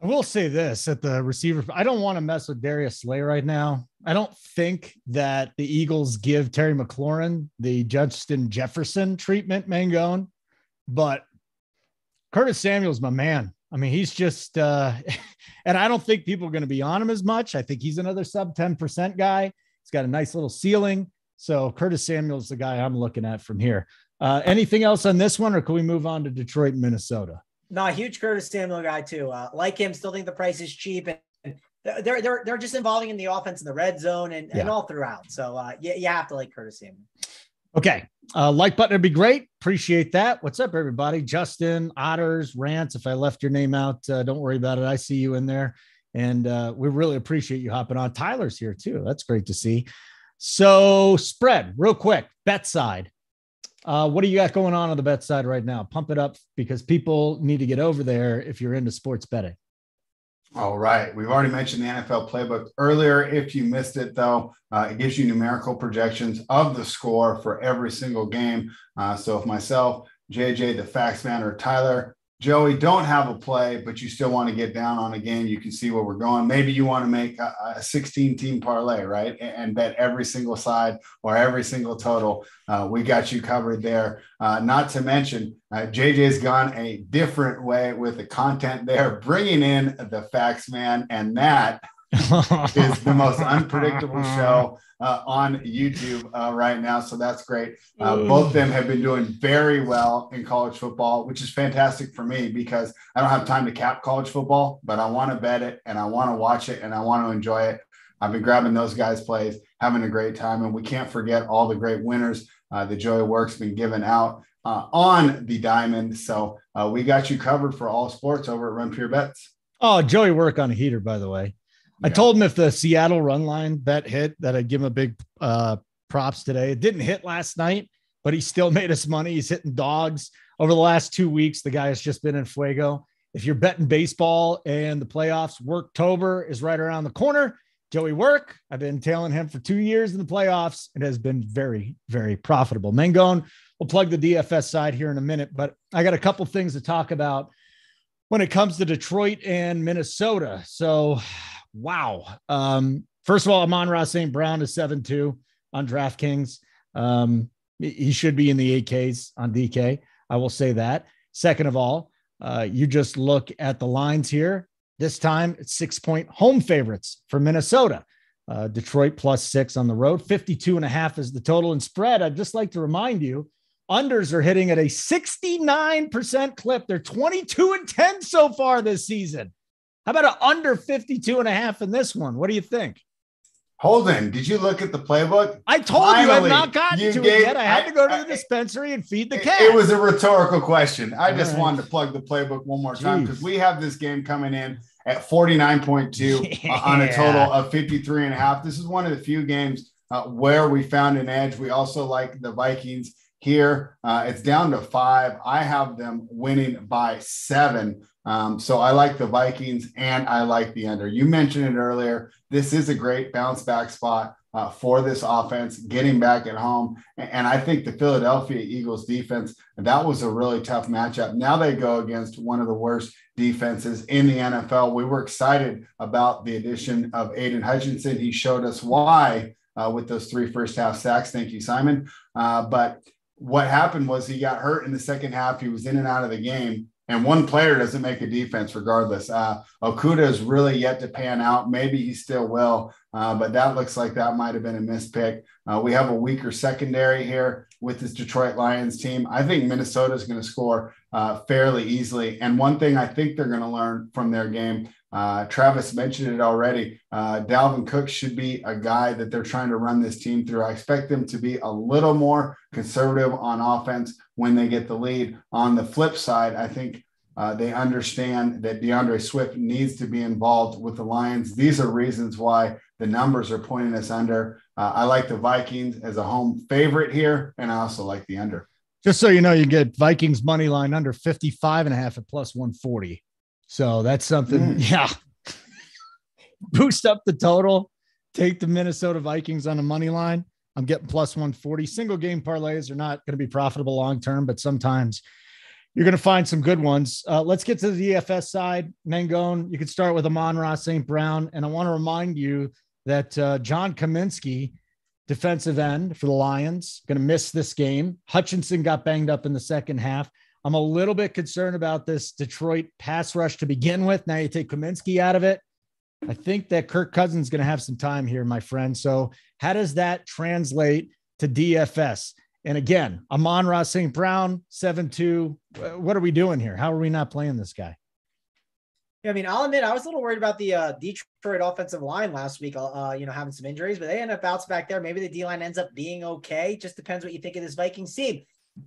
I will say this at the receiver. I don't want to mess with Darius Slay right now. I don't think that the Eagles give Terry McLaurin the Justin Jefferson treatment, Mangone, but Curtis Samuel's my man. I mean, he's just, uh, *laughs* and I don't think people are going to be on him as much. I think he's another sub 10% guy. He's got a nice little ceiling. So Curtis Samuel's the guy I'm looking at from here. Uh, anything else on this one, or can we move on to Detroit and Minnesota? No, huge Curtis Samuel guy too. Uh, like him, still think the price is cheap, and they're they're they're just involving in the offense in the red zone and, and all throughout. So uh, yeah, you have to like Curtis Samuel. Okay. Uh, like button would be great. Appreciate that. What's up, everybody? Justin, Otters, Rants. If I left your name out, uh, don't worry about it. I see you in there. And uh, we really appreciate you hopping on. Tyler's here too. That's great to see. So, spread real quick, bet side. Uh, what do you got going on on the bet side right now? Pump it up because people need to get over there if you're into sports betting. All right. We've already mentioned the NFL playbook earlier. If you missed it, though, uh, it gives you numerical projections of the score for every single game. Uh, so if myself, JJ, the Fax Man, or Tyler Joey, don't have a play, but you still want to get down on a game, you can see where we're going. Maybe you want to make a, a 16 team parlay, right? And, and, bet every single side or every single total. Uh, we got you covered there. Uh, not to mention, uh, JJ's gone a different way with the content there, bringing in the facts man, and that *laughs* is the most unpredictable *laughs* show uh, on YouTube uh, right now. So that's great. Uh, both of them have been doing very well in college football, which is fantastic for me because I don't have time to cap college football, but I want to bet it and I want to watch it and I want to enjoy it. I've been grabbing those guys' plays, having a great time. And we can't forget all the great winners uh, that Joey Work's been giving out uh, on the diamond. So uh, we got you covered for all sports over at Run Pure Bets. Oh, Joey Work on a heater, by the way. I told him if the Seattle run line bet hit that I'd give him a big uh, props today. It didn't hit last night, but he still *laughs* made us money. He's hitting dogs over the last two weeks. The guy has just been in fuego. If you're betting baseball and the playoffs, Worktober is right around the corner. Joey Work, I've been tailing him for two years in the playoffs. It has been very, very profitable. Mangone, we'll plug the DFS side here in a minute, but I got a couple things to talk about when it comes to Detroit and Minnesota. So wow. Um, first of all, Amon-Ra St. Brown is 7 2 on DraftKings. Um, he should be in the 8Ks on DK. I will say that. Second of all, uh, you just look at the lines here. This time it's six point home favorites for Minnesota. Uh, Detroit plus six on the road. 52 and a half is the total and spread. I'd just like to remind you unders are hitting at a 69% clip. They're 22 and 10 so far this season. How about an under 52 and a half in this one? What do you think? Holden, did you look at the playbook? I told Finally, you I've not gotten to gave, it yet. I had I, to go to the dispensary and feed the cat. It was a rhetorical question. I just right. wanted to plug the playbook one more time because we have this game coming in at 49.2 yeah. *laughs* on a total of 53 and a half. This is one of the few games uh, where we found an edge. We also like the Vikings here. Uh, it's down to five. I have them winning by seven. Um, so I like the Vikings and I like the under. You mentioned it earlier. This is a great bounce back spot uh, for this offense, getting back at home. And I think the Philadelphia Eagles defense, that was a really tough matchup. Now they go against one of the worst defenses in the NFL. We were excited about the addition of Aidan Hutchinson. He showed us why uh, with those three first half sacks. Thank you, Simon. Uh, but what happened was he got hurt in the second half. He was in and out of the game and one player doesn't make a defense regardless. Uh, Okudah is really yet to pan out. Maybe he still will, uh, but that looks like that might have been a mispick. Uh, we have a weaker secondary here with this Detroit Lions team. I think Minnesota is going to score uh, fairly easily. And one thing I think they're going to learn from their game uh, Travis mentioned it already. Uh, Dalvin Cook should be a guy that they're trying to run this team through. I expect them to be a little more conservative on offense when they get the lead. On the flip side, I think uh, they understand that DeAndre Swift needs to be involved with the Lions. These are reasons why the numbers are pointing us under. Uh, I like the Vikings as a home favorite here, and I also like the under. Just so you know, you get Vikings money line under 55 and a half at plus 140. So that's something, mm. *laughs* yeah. Boost up the total. Take the Minnesota Vikings on a money line. I'm getting plus 140. Single game parlays are not going to be profitable long term, but sometimes you're going to find some good ones. Uh, let's get to the DFS side. Mangone, you could start with Amon-Ra St. Brown. And I want to remind you that uh, John Cominsky, defensive end for the Lions, going to miss this game. Hutchinson got banged up in the second half. I'm a little bit concerned about this Detroit pass rush to begin with. Now you take Cominsky out of it. I think that Kirk Cousins is going to have some time here, my friend. So, how does that translate to DFS? And again, Amon-Ra St. Brown, 7 2. What are we doing here? How are we not playing this guy? I mean, I'll admit I was a little worried about the uh, Detroit offensive line last week. Uh, you know, having some injuries, but they end up bouncing back there. Maybe the D line ends up being okay. Just depends what you think of this Vikings team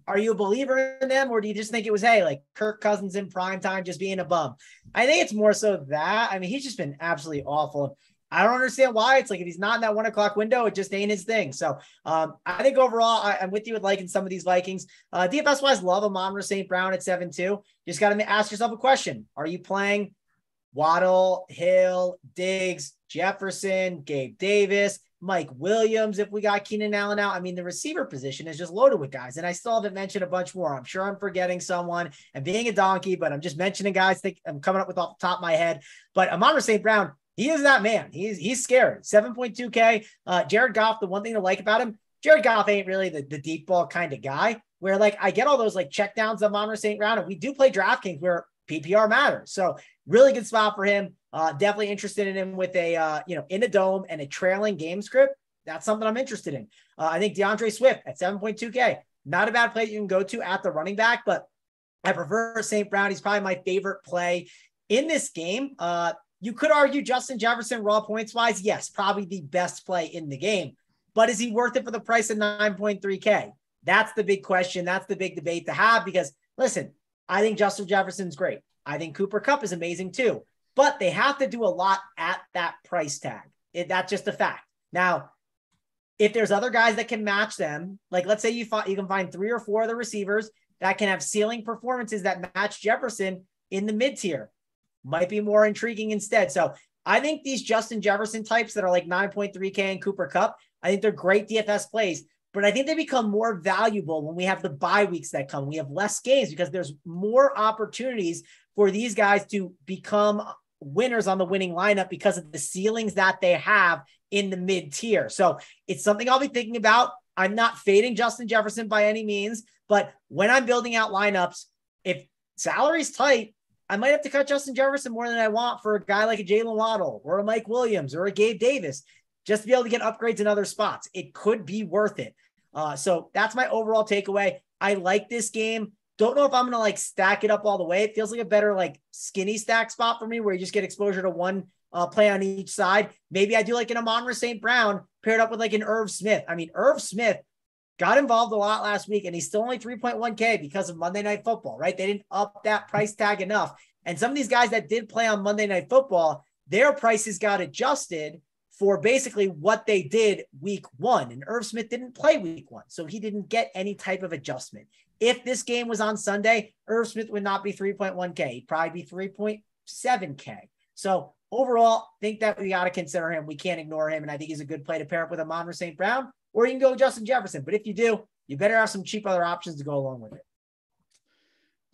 are you a believer in them or do you just think it was hey like kirk cousins in prime time just being a bum? I think it's more so that. I mean he's just been absolutely awful. I don't understand why. It's like if he's not in that one o'clock window it just ain't his thing. So um, i think overall I, am with you with liking some of these vikings. Uh, dfs wise love a amon st brown at 7-2 just got to ask yourself a question. Are you playing Waddle, Hill, Diggs, Jefferson, Gabe Davis, Mike Williams, if we got Keenan Allen out. I mean, the receiver position is just loaded with guys. And I still haven't mentioned a bunch more. I'm sure I'm forgetting someone and being a donkey, but I'm just mentioning guys. Think I'm coming up with off the top of my head. But Amon St. Brown, he is that man. He's he's scared. 7.2K. Uh, Jared Goff, the one thing to like about him, Jared Goff ain't really the, the deep ball kind of guy. Where like I get all those like check downs of Amon St. Brown, and we do play DraftKings where PPR matters. So really good spot for him. Uh, definitely interested in him with a uh, you know in a dome and a trailing game script. That's something I'm interested in. Uh, I think DeAndre Swift at 7.2K, not a bad play you can go to at the running back, but I prefer St. Brown. He's probably my favorite play in this game. Uh, you could argue Justin Jefferson raw points wise, yes, probably the best play in the game. But is he worth it for the price of 9.3K? That's the big question. That's the big debate to have because listen, I think Justin Jefferson's great. I think Cooper Kupp is amazing too, but they have to do a lot at that price tag. It, that's just a fact. Now, if there's other guys that can match them, like let's say you find you can find three or four of the receivers that can have ceiling performances that match Jefferson in the mid tier, might be more intriguing instead. So I think these Justin Jefferson types that are like 9.3K and Cooper Kupp, I think they're great DFS plays. But I think they become more valuable when we have the bye weeks that come. We have less games because there's more opportunities for these guys to become winners on the winning lineup because of the ceilings that they have in the mid tier. So it's something I'll be thinking about. I'm not fading Justin Jefferson by any means, but when I'm building out lineups, if salary's tight, I might have to cut Justin Jefferson more than I want for a guy like a Jaylen Waddle or a Mike Williams or a Gabe Davis just to be able to get upgrades in other spots. It could be worth it. Uh, so that's my overall takeaway. I like this game. Don't know if I'm gonna like stack it up all the way. It feels like a better like skinny stack spot for me where you just get exposure to one uh, play on each side. Maybe I do like an Amon St. Brown paired up with like an Irv Smith. I mean, Irv Smith got involved a lot last week and he's still only 3.1K because of Monday Night Football, right? They didn't up that price tag enough. And some of these guys that did play on Monday Night Football, their prices got adjusted for basically what they did week one. And Irv Smith didn't play week one, so he didn't get any type of adjustment. If this game was on Sunday, Irv Smith would not be 3.1K. He'd probably be 3.7K. So overall, think that we got to consider him. We can't ignore him. And I think he's a good play to pair up with Amon St. Brown, or you can go with Justin Jefferson. But if you do, you better have some cheap other options to go along with it.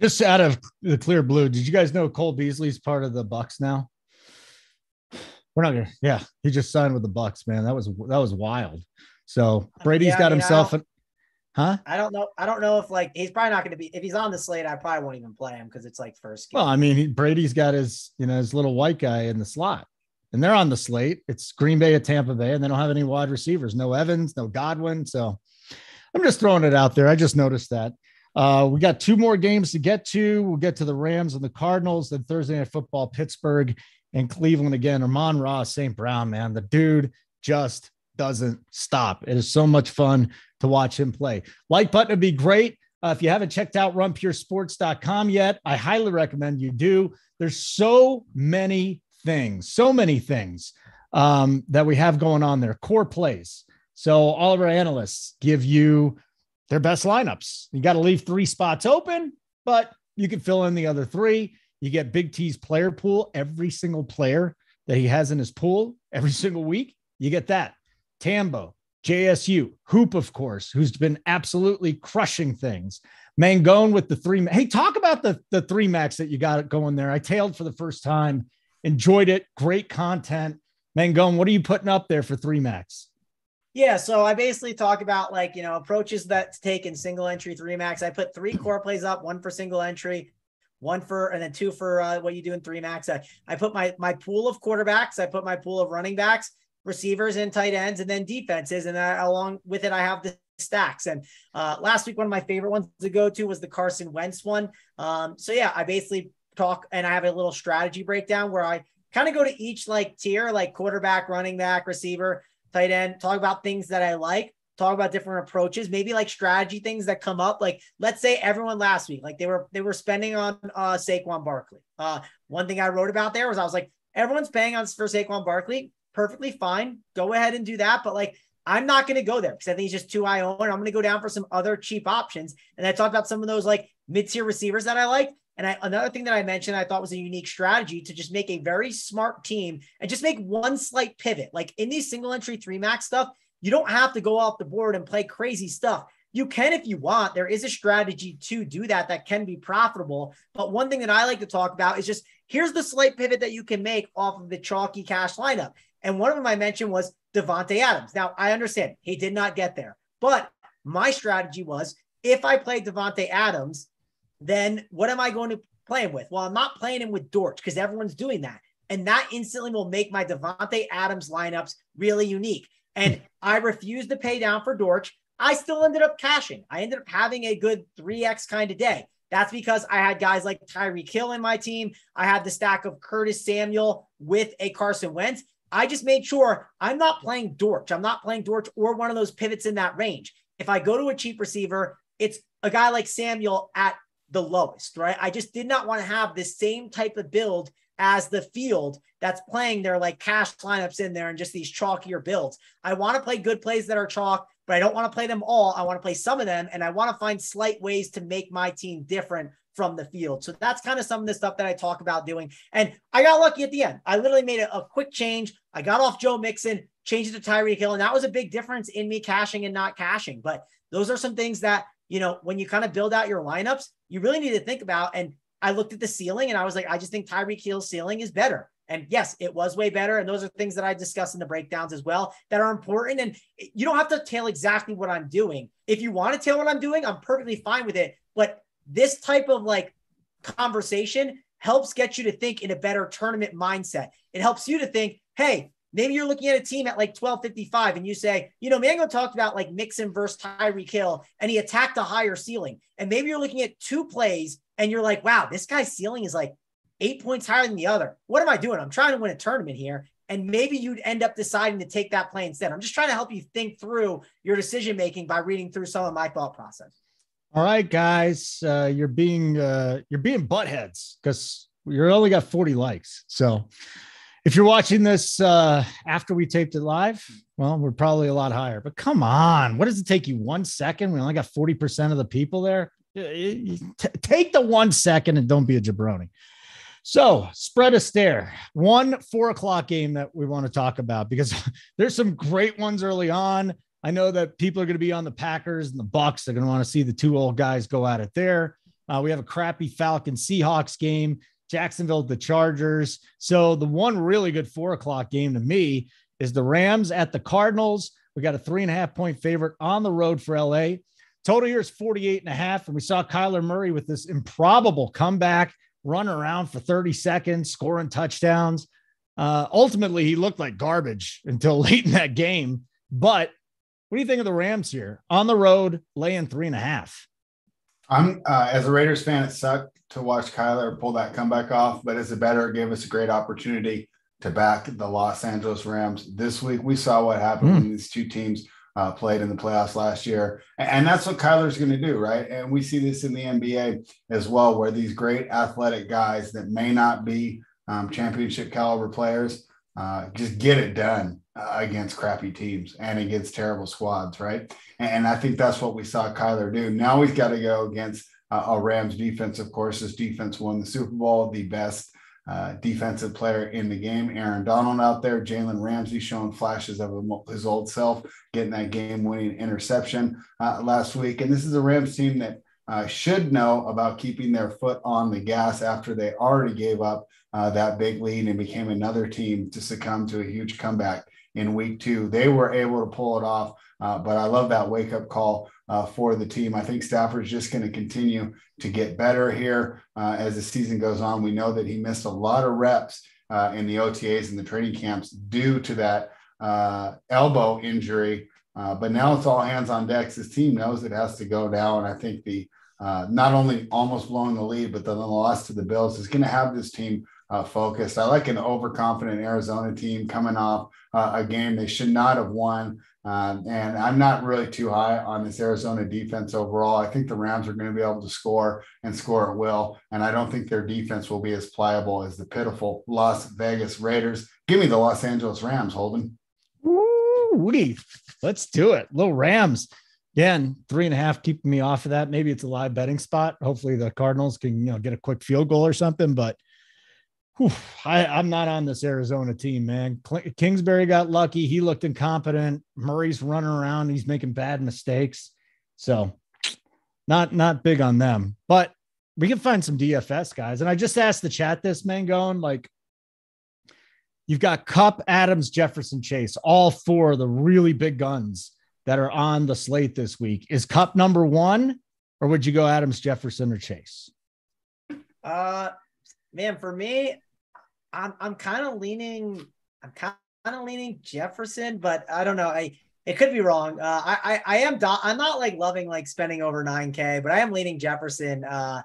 Just out of the clear blue, did you guys know Cole Beasley's part of the Bucks now? We're not gonna. Yeah, he just signed with the Bucks, man. That was that was wild. So Brady's Yeah, got I mean, I himself don't- an huh? I don't know. I don't know if like he's probably not going to be if he's on the slate. I probably won't even play him because it's like first game. Well, I mean, he, Brady's got his you know his little white guy in the slot, and they're on the slate. It's Green Bay at Tampa Bay, and they don't have any wide receivers. No Evans, no Godwin. So I'm just throwing it out there. I just noticed that. Uh, we got two more games to get to. We'll get to the Rams and the Cardinals, then Thursday night football, Pittsburgh and Cleveland again. Amon-Ra, St. Brown, man, the dude just doesn't stop. It is so much fun to watch him play. Like button would be great. Uh, if you haven't checked out runpuresports.com yet, I highly recommend you do. There's so many things, so many things um, that we have going on there, core plays. So all of our analysts give you their best lineups. You got to leave three spots open, but you can fill in the other three. You get Big T's player pool, every single player that he has in his pool every *laughs* single week. You get that. Tambo, JSU, Hoop, of course, who's been absolutely crushing things. Mangone with the three. Hey, talk about the, the three max that you got going there. I tailed for the first time, enjoyed it. Great content. Mangone, what are you putting up there for three max? Yeah, so I basically talk about like you know approaches that to take in single entry three max. I put three core plays up, one for single entry, one for and then two for uh, what you do in three max. I, I put my my pool of quarterbacks, I put my pool of running backs, receivers, and tight ends, and then defenses, and then along with it, I have the stacks. And uh, last week, one of my favorite ones to go to was the Carson Wentz one. Um, so yeah, I basically talk and I have a little strategy breakdown where I kind of go to each like tier, like quarterback, running back, receiver tight end, talk about things that I like, talk about different approaches, maybe like strategy things that come up. Like let's say everyone last week, like they were they were spending on uh Saquon Barkley. Uh one thing I wrote about there was I was like, everyone's paying on for Saquon Barkley, perfectly fine. Go ahead and do that. But like I'm not gonna go there because I think he's just too high owned. I'm gonna go down for some other cheap options. And I talked about some of those like mid-tier receivers that I like. And I, another thing that I mentioned, I thought was a unique strategy to just make a very smart team and just make one slight pivot. Like in these single entry three max stuff, you don't have to go off the board and play crazy stuff. You can if you want. There is a strategy to do that that can be profitable. But one thing that I like to talk about is just here's the slight pivot that you can make off of the chalky cash lineup. And one of them I mentioned was Davante Adams. Now I understand he did not get there, but my strategy was if I play Davante Adams, then what am I going to play him with? Well, I'm not playing him with Dortch because everyone's doing that. And that instantly will make my Davante Adams lineups really unique. And I refused to pay down for Dortch. I still ended up cashing. I ended up having a good 3x kind of day. That's because I had guys like Tyreek Hill in my team. I had the stack of Curtis Samuel with a Carson Wentz. I just made sure I'm not playing Dortch. I'm not playing Dortch or one of those pivots in that range. If I go to a cheap receiver, it's a guy like Samuel at the lowest, right? I just did not want to have the same type of build as the field that's playing their like cash lineups in there and just these chalkier builds. I want to play good plays that are chalk, but I don't want to play them all. I want to play some of them and I want to find slight ways to make my team different from the field. So that's kind of some of the stuff that I talk about doing. And I got lucky at the end. I literally made a, a quick change. I got off Joe Mixon, changed it to Tyreek Hill, and that was a big difference in me cashing and not cashing. But those are some things that, you know, when you kind of build out your lineups, you really need to think about. And I looked at the ceiling and I was like, I just think Tyreek Hill's ceiling is better. And yes, it was way better. And those are things that I discuss in the breakdowns as well that are important. And you don't have to tail exactly what I'm doing. If you want to tail what I'm doing, I'm perfectly fine with it. But this type of like conversation helps get you to think in a better tournament mindset. It helps you to think, hey, maybe you're looking at a team at like 1255 and you say, you know, Mango talked about like Mixon versus Tyreek Hill and he attacked a higher ceiling. And maybe you're looking at two plays and you're like, wow, this guy's ceiling is like eight points higher than the other. What am I doing? I'm trying to win a tournament here. And maybe you'd end up deciding to take that play instead. I'm just trying to help you think through your decision making by reading through some of my thought process. All right, guys, uh, you're being uh, you're being buttheads because you're only got 40 likes. So if you're watching this uh, after we taped it live, well, we're probably a lot higher. But come on, what does it take you one second? We only got 40% of the people there. T- take the one second and don't be a jabroni. So, Spread Astaire. One four o'clock game that we want to talk about because *laughs* there's some great ones early on. I know that people are going to be on the Packers and the Bucks. They're going to want to see the two old guys go at it there. Uh, we have a crappy Falcon Seahawks game, Jacksonville, the Chargers. So the one really good four o'clock game to me is the Rams at the Cardinals. We got a three and a half point favorite on the road for LA. Total here is 48 and a half. And we saw Kyler Murray with this improbable comeback, run around for 30 seconds, scoring touchdowns. Uh, ultimately, he looked like garbage until *laughs* late in that game. But what do you think of the Rams here on the road, laying three and a half? I'm uh, as a Raiders fan, it sucked to watch Kyler pull that comeback off, but as a better, it gave us a great opportunity to back the Los Angeles Rams this week. We saw what happened mm. when these two teams uh, played in the playoffs last year, and, and that's what Kyler's going to do, right? And we see this in the NBA as well, where these great athletic guys that may not be um, championship caliber players uh, just get it done uh, against crappy teams and against terrible squads, right? And, I think that's what we saw Kyler do. Now he's got to go against uh, a Rams defense. Of course, his defense won the Super Bowl, the best uh, defensive player in the game. Aaron Donald out there, Jalen Ramsey showing flashes of his old self, getting that game-winning interception uh, last week. And this is a Rams team that uh, should know about keeping their foot on the gas after they already gave up uh, that big lead and became another team to succumb to a huge comeback in week two. They were able to pull it off, uh, but I love that wake up call uh, for the team. I think Stafford's just going to continue to get better here uh, as the season goes on. We know that he missed a lot of reps uh, in the OTAs and the training camps due to that uh, elbow injury. Uh, but now it's all hands on deck. His team knows it has to go now. And I think the not only almost blowing the lead, but then the loss to the Bills is going to have this team focused. I like an overconfident Arizona team coming off uh, a game they should not have won. Um, and I'm not really too high on this Arizona defense overall. I think the Rams are going to be able to score and score at will. And I don't think their defense will be as pliable as the pitiful Las Vegas Raiders. Give me the Los Angeles Rams, Holden. Ooh, let's do it. Little Rams again, three and a half keeping me off of that. Maybe it's a live betting spot. Hopefully the Cardinals can, you know, get a quick field goal or something. But I, I'm not on this Arizona team, man. Kingsbury got lucky. He looked incompetent. Murray's running around. He's making bad mistakes. So not not big on them. But we can find some DFS guys. And I just asked the chat this, man, going like you've got Kupp, Adams, Jefferson, Chase, all four of the really big guns that are on the slate this week. Is Kupp number one, or would you go Adams, Jefferson, or Chase? Uh, man, for me, I'm I'm kind of leaning. I'm kind of leaning Jefferson, but I don't know. I it could be wrong. Uh, I, I I am do- I'm not like loving like spending over 9k, but I am leaning Jefferson. Uh,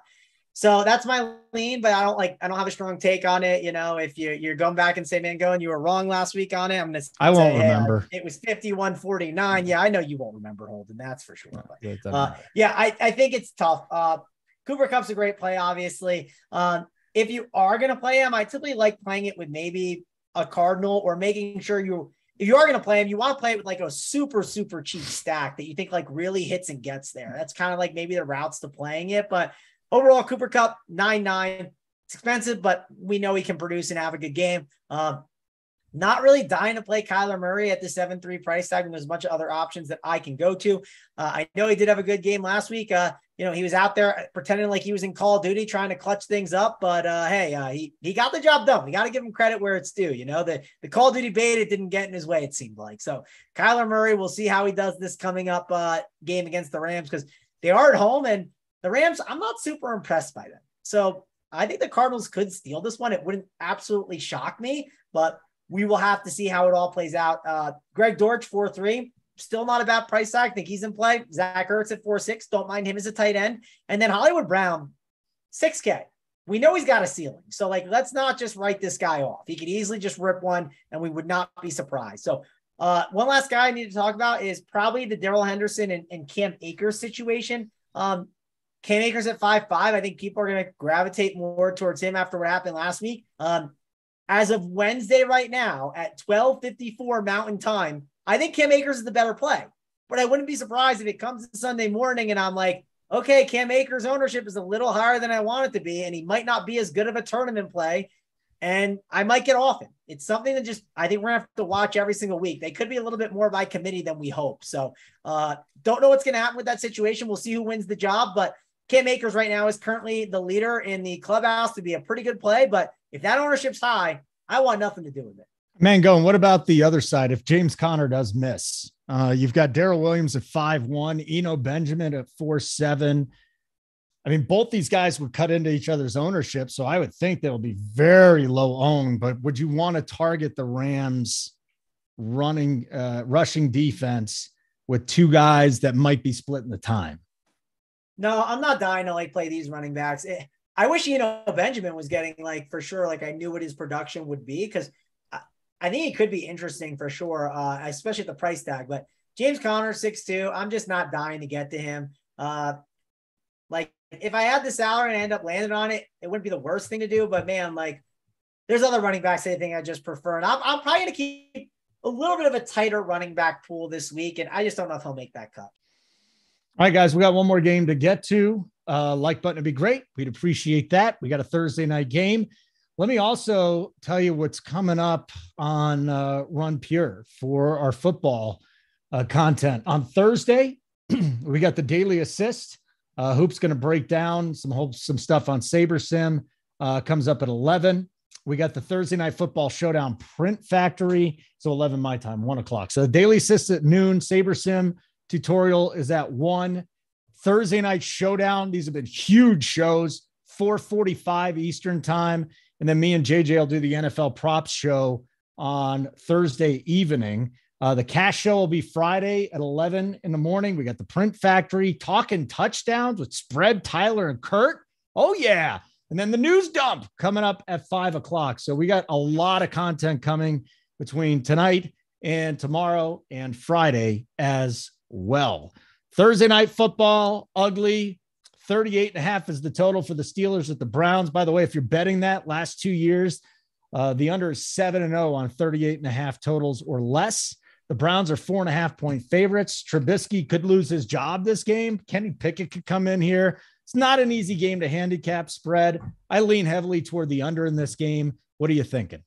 so that's my lean, but I don't like I don't have a strong take on it. You know, if you you're going back and say, man, going, you were wrong last week on it. I'm gonna I won't remember. Hey, it was 51 49. Yeah, I know you won't remember Holden, that's for sure. But, uh, yeah, I, I think it's tough. Uh, Cooper Kupp's a great play, obviously. Um, if you are gonna play him, I typically like playing it with maybe a cardinal or making sure you if you are going to play him, you want to play it with like a super, super cheap stack that you think like really hits and gets there. That's kind of like maybe the routes to playing it. But Overall, Cooper Kupp, 9 9. It's expensive, but we know he can produce and have a good game. Um, not really dying to play Kyler Murray at the 7 3 price tag. And there's a bunch of other options that I can go to. Uh, I know he did have a good game last week. Uh, you know, he was out there pretending like he was in Call of Duty trying to clutch things up. But uh, hey, uh, he, he got the job done. We got to give him credit where it's due. You know, the, the Call of Duty bait, didn't get in his way, it seemed like. So Kyler Murray, we'll see how he does this coming up uh, game against the Rams because they are at home. And the Rams, I'm not super impressed by them. So I think the Cardinals could steal this one. It wouldn't absolutely shock me, but we will have to see how it all plays out. Uh, Greg Dortch, 4 3. Still not a bad price tag. I think he's in play. Zach Ertz at 4 6. Don't mind him as a tight end. And then Hollywood Brown, 6K. We know he's got a ceiling. So, like, let's not just write this guy off. He could easily just rip one and we would not be surprised. So, uh, one last guy I need to talk about is probably the Darrell Henderson and, and Cam Akers situation. Um, Cam Akers at five five. I think people are going to gravitate more towards him after what happened last week. Um, as of Wednesday, right now at twelve fifty four Mountain Time, I think Cam Akers is the better play. But I wouldn't be surprised if it comes Sunday morning and I'm like, okay, Cam Akers' ownership is a little higher than I want it to be, and he might not be as good of a tournament play. And I might get off him. It's something that just I think we're gonna have to watch every single week. They could be a little bit more by committee than we hope. So uh, don't know what's gonna happen with that situation. We'll see who wins the job, but Cam Akers right now is currently the leader in the clubhouse to be a pretty good play. But if that ownership's high, I want nothing to do with it. Man, going, what about the other side? If James Conner does miss, uh, you've got Darrel Williams at five one, Eno Benjamin at four seven. I mean, both these guys would cut into each other's ownership. So I would think they'll be very low owned. But would you want to target the Rams running, uh, rushing defense with two guys that might be splitting the time? No, I'm not dying to like play these running backs. It, I wish you know Benjamin was getting like for sure. Like I knew what his production would be because I, think he could be interesting for sure, uh, especially at the price tag. But James Conner six two. I'm just not dying to get to him. Uh, like if I had the salary and I end up landing on it, it wouldn't be the worst thing to do. But man, like there's other running backs I think I just prefer, and I'm, I'm probably gonna keep a little bit of a tighter running back pool this week, and I just don't know if he'll make that cut. All right, guys, we got one more game to get to. Uh, like button would be great. We'd appreciate that. We got a Thursday night game. Let me also tell you what's coming up on uh, Run Pure for our football uh, content. On Thursday, *clears throat* we got the daily assist. Uh, Hoop's going to break down some some stuff on Saber Sim. Uh, comes up at 11. We got the Thursday night football showdown print factory. So 11 my time, one o'clock. So the daily assist at noon, Saber Sim tutorial is at one. Thursday night showdown. These have been huge shows. 4:45 Eastern time, and then me and JJ will do the NFL props show on Thursday evening. Uh, the cash show will be Friday at 11 in the morning. We got the Print Factory talking touchdowns with Spread, Tyler, and Kurt. Oh yeah, and then the news dump coming up at five o'clock. So we got a lot of content coming between tonight and tomorrow and Friday as well. Thursday night football, ugly. 38 and a half is the total for the Steelers at the Browns. By the way, if you're betting that last two years, uh, the under is 7 and 0 on 38 and a half totals or less. The Browns are four and a half point favorites. Trubisky could lose his job this game. Kenny Pickett could come in here. It's not an easy game to handicap spread. I lean heavily toward the under in this game. What are you thinking?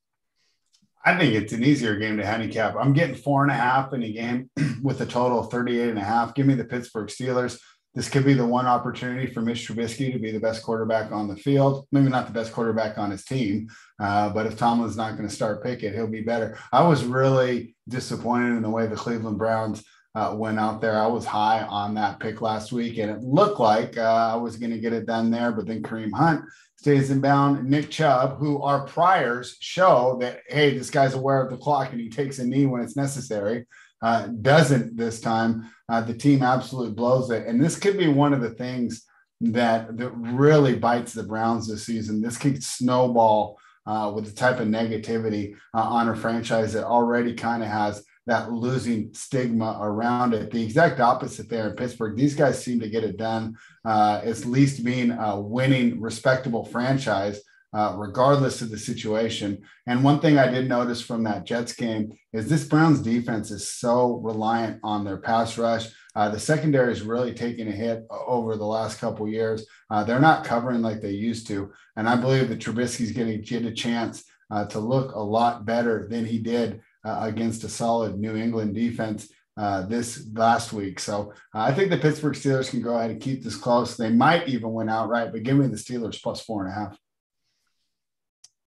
I think it's an easier game to handicap. I'm getting four and a half in a game *clears throat* with a total of 38 and a half. Give me the Pittsburgh Steelers. This could be the one opportunity for Mitch Trubisky to be the best quarterback on the field. Maybe not the best quarterback on his team, uh, but if Tomlin's not going to start Pickett, he'll be better. I was really disappointed in the way the Cleveland Browns uh, went out there. I was high on that pick last week, and it looked like uh, I was going to get it done there. But then Kareem Hunt stays in bound. Nick Chubb, who our priors show that, hey, this guy's aware of the clock and he takes a knee when it's necessary, uh, doesn't this time. Uh, the team absolutely blows it. And this could be one of the things that, that really bites the Browns this season. This could snowball uh, with the type of negativity uh, on a franchise that already kind of has that losing stigma around it. The exact opposite there in Pittsburgh. These guys seem to get it done, uh, at least being a winning, respectable franchise. Uh, regardless of the situation. And one thing I did notice from that Jets game is this Browns defense is so reliant on their pass rush. Uh, the secondary is really taking a hit over the last couple years. Uh, they're not covering like they used to, and I believe that Trubisky's to get a chance uh, to look a lot better than he did uh, against a solid New England defense. Uh, this last week. So I think the Pittsburgh Steelers can go ahead and keep this close. They might even win outright, but give me the Steelers plus four and a half.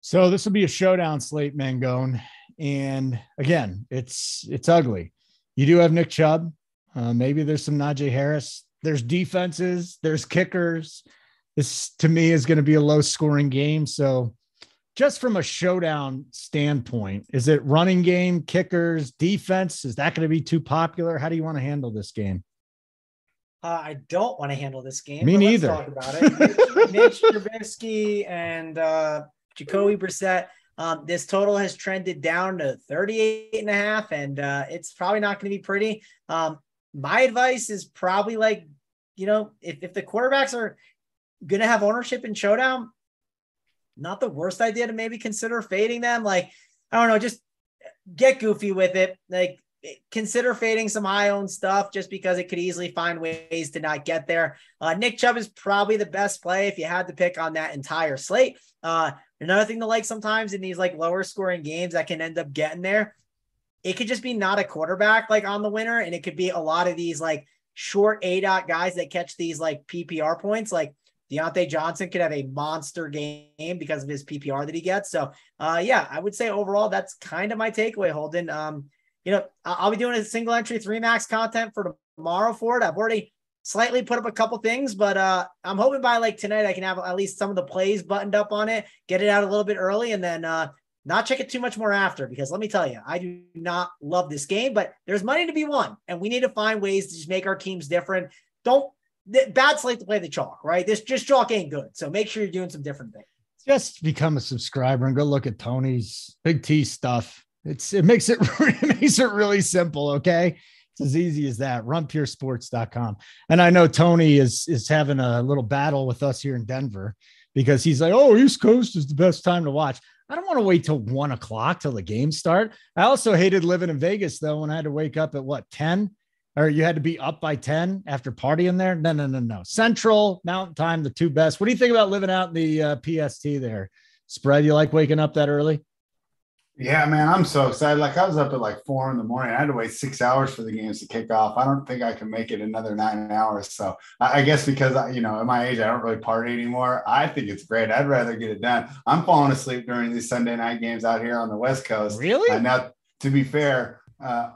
So this will be a showdown slate, Mangone. And again, it's it's ugly. You do have Nick Chubb. Uh, maybe there's some Najee Harris. There's defenses. There's kickers. This to me is going to be a low scoring game. So just from a showdown standpoint, is it running game, kickers, defense? Is that going to be too popular? How do you want to handle this game? Uh, I don't want to handle this game. Me neither. talk about it. Mitch, Mitch *laughs* Trubisky and uh, Jacoby Brissett. Um, this total has trended down to 38 and a half, and uh, it's probably not going to be pretty. Um, my advice is probably like, you know, if, if the quarterbacks are going to have ownership in showdown, not the worst idea to maybe consider fading them. Like, I don't know, just get goofy with it. Like, consider fading some high owned stuff just because it could easily find ways to not get there. Uh, Nick Chubb is probably the best play if you had to pick on that entire slate. Uh, another thing to like sometimes in these like lower scoring games that can end up getting there, it could just be not a quarterback like on the winner, and it could be a lot of these like short aDOT guys that catch these like PPR points. Like Diontae Johnson could have a monster game because of his PPR that he gets. So, uh, yeah, I would say overall that's kind of my takeaway, Holden. Um, you know, I'll be doing a single entry three max content for tomorrow for it. I've already slightly put up a couple things, but uh, I'm hoping by like tonight I can have at least some of the plays buttoned up on it, get it out a little bit early, and then uh, not check it too much more after. Because let me tell you, I do not love this game, but there's money to be won, and we need to find ways to just make our teams different. Don't bad slate to play the chalk, right? This just chalk ain't good, so make sure you're doing some different things. Just become a subscriber and go look at Tony's Big T stuff it's it makes it, *laughs* it makes it really simple. Okay. As easy as that. RunPureSports.com. And I know Tony is is having a little battle with us here in Denver because he's like, oh, East Coast is the best time to watch. I don't want to wait till one o'clock till the games start. I also hated living in Vegas though when I had to wake up at what 10 or you had to be up by 10 after partying there. No, no, no, no. Central Mountain Time, the two best. What do you think about living out in the uh, PST there? Spread, you like waking up that early? Yeah, man, I'm so excited. Like I was up at like four in the morning. I had to wait six hours for the games to kick off. I don't think I can make it another nine hours. So I, guess because I, you know, at my age, I don't really party anymore. I think it's great. I'd rather get it done. I'm falling asleep during these Sunday night games out here on the West Coast. Really? Uh, now, to be fair, uh,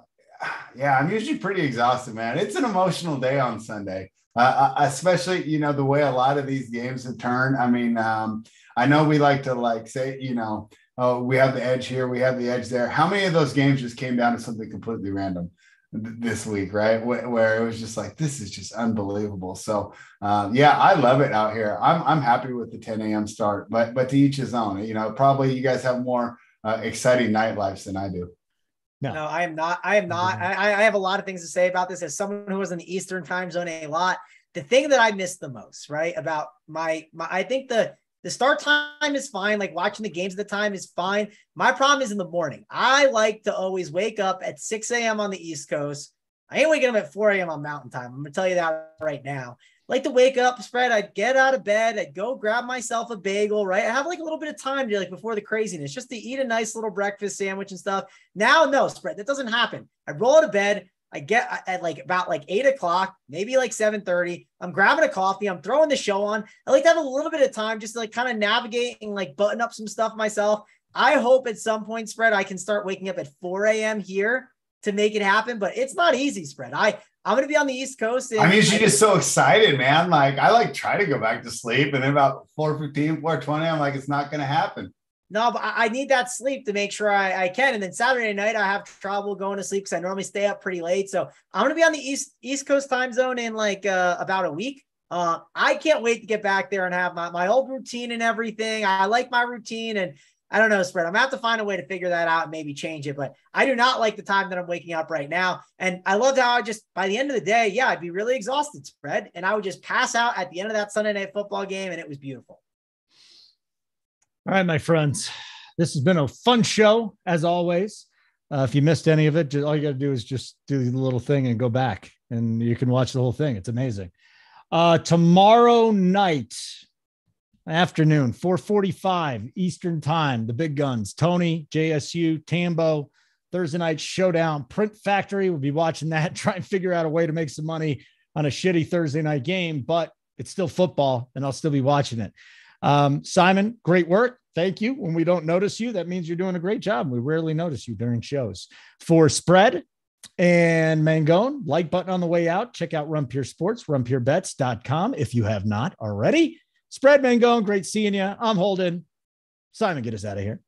yeah, I'm usually pretty exhausted, man. It's an emotional day on Sunday. Uh, uh especially you know the way a lot of these games have turned. I mean, um, I know we like to like say you know oh, we have the edge here, we have the edge there. How many of those games just came down to something completely random this week, right? Where, it was just like, this is just unbelievable. So, um, yeah, I love it out here. I'm, I'm happy with the 10 a.m. start, but, but to each his own. You know, probably you guys have more uh, exciting night lives than I do. No. no, I am not. I am not. I, I have a lot of things to say about this as someone who was in the Eastern time zone a lot. The thing that I missed the most, right, about my, my I think the The start time is fine. Like watching the games at the time is fine. My problem is in the morning. I like to always wake up at 6 a.m. on the East Coast. I ain't waking up at 4 a.m. on Mountain Time. I'm gonna tell you that right now. Like to wake up, spread. I'd get out of bed. I'd go grab myself a bagel. Right. I have like a little bit of time to like before the craziness, just to eat a nice little breakfast sandwich and stuff. Now, no spread. That doesn't happen. I roll out of bed. I get at like about like eight o'clock, maybe like 7:30. I'm grabbing a coffee, I'm throwing the show on. I like to have a little bit of time just to like kind of navigate and like button up some stuff myself. I hope at some point, spread, I can start waking up at 4 a.m. here to make it happen, but it's not easy, spread. I I'm gonna be on the East Coast. I mean, she's just so excited, man. Like I like try to go back to sleep, and then about 4:15, 4:20, I'm like, it's not gonna happen. No, but I need that sleep to make sure I, I can. And then Saturday night, I have trouble going to sleep because I normally stay up pretty late. So I'm gonna be on the East East Coast time zone in like uh, about a week. Uh, I can't wait to get back there and have my, my old routine and everything. I like my routine and I don't know, spread. I'm gonna have to find a way to figure that out and maybe change it. But I do not like the time that I'm waking up right now. And I loved how I just by the end of the day, yeah, I'd be really exhausted, spread, and I would just pass out at the end of that Sunday night football game, and it was beautiful. All right, my friends, this has been a fun show as always. Uh, if you missed any of it, just, all you got to do is just do the little thing and go back, and you can watch the whole thing. It's amazing. Uh, tomorrow night, afternoon, 4:45 Eastern Time, the big guns, Tony, JSU, Tambo, Thursday night showdown. Print Factory. We'll be watching that, *laughs* try and figure out a way to make some money on a shitty Thursday night game, but it's still football, and I'll still be watching it. Um, Simon, great work. Thank you. When we don't notice you, that means you're doing a great job. We rarely notice you during shows. For spread and Mangone, like button on the way out. Check out Pure Sports, runpurebets.com if you have not already. Spread Mangone, great seeing you. I'm Holden. Simon, get us out of here.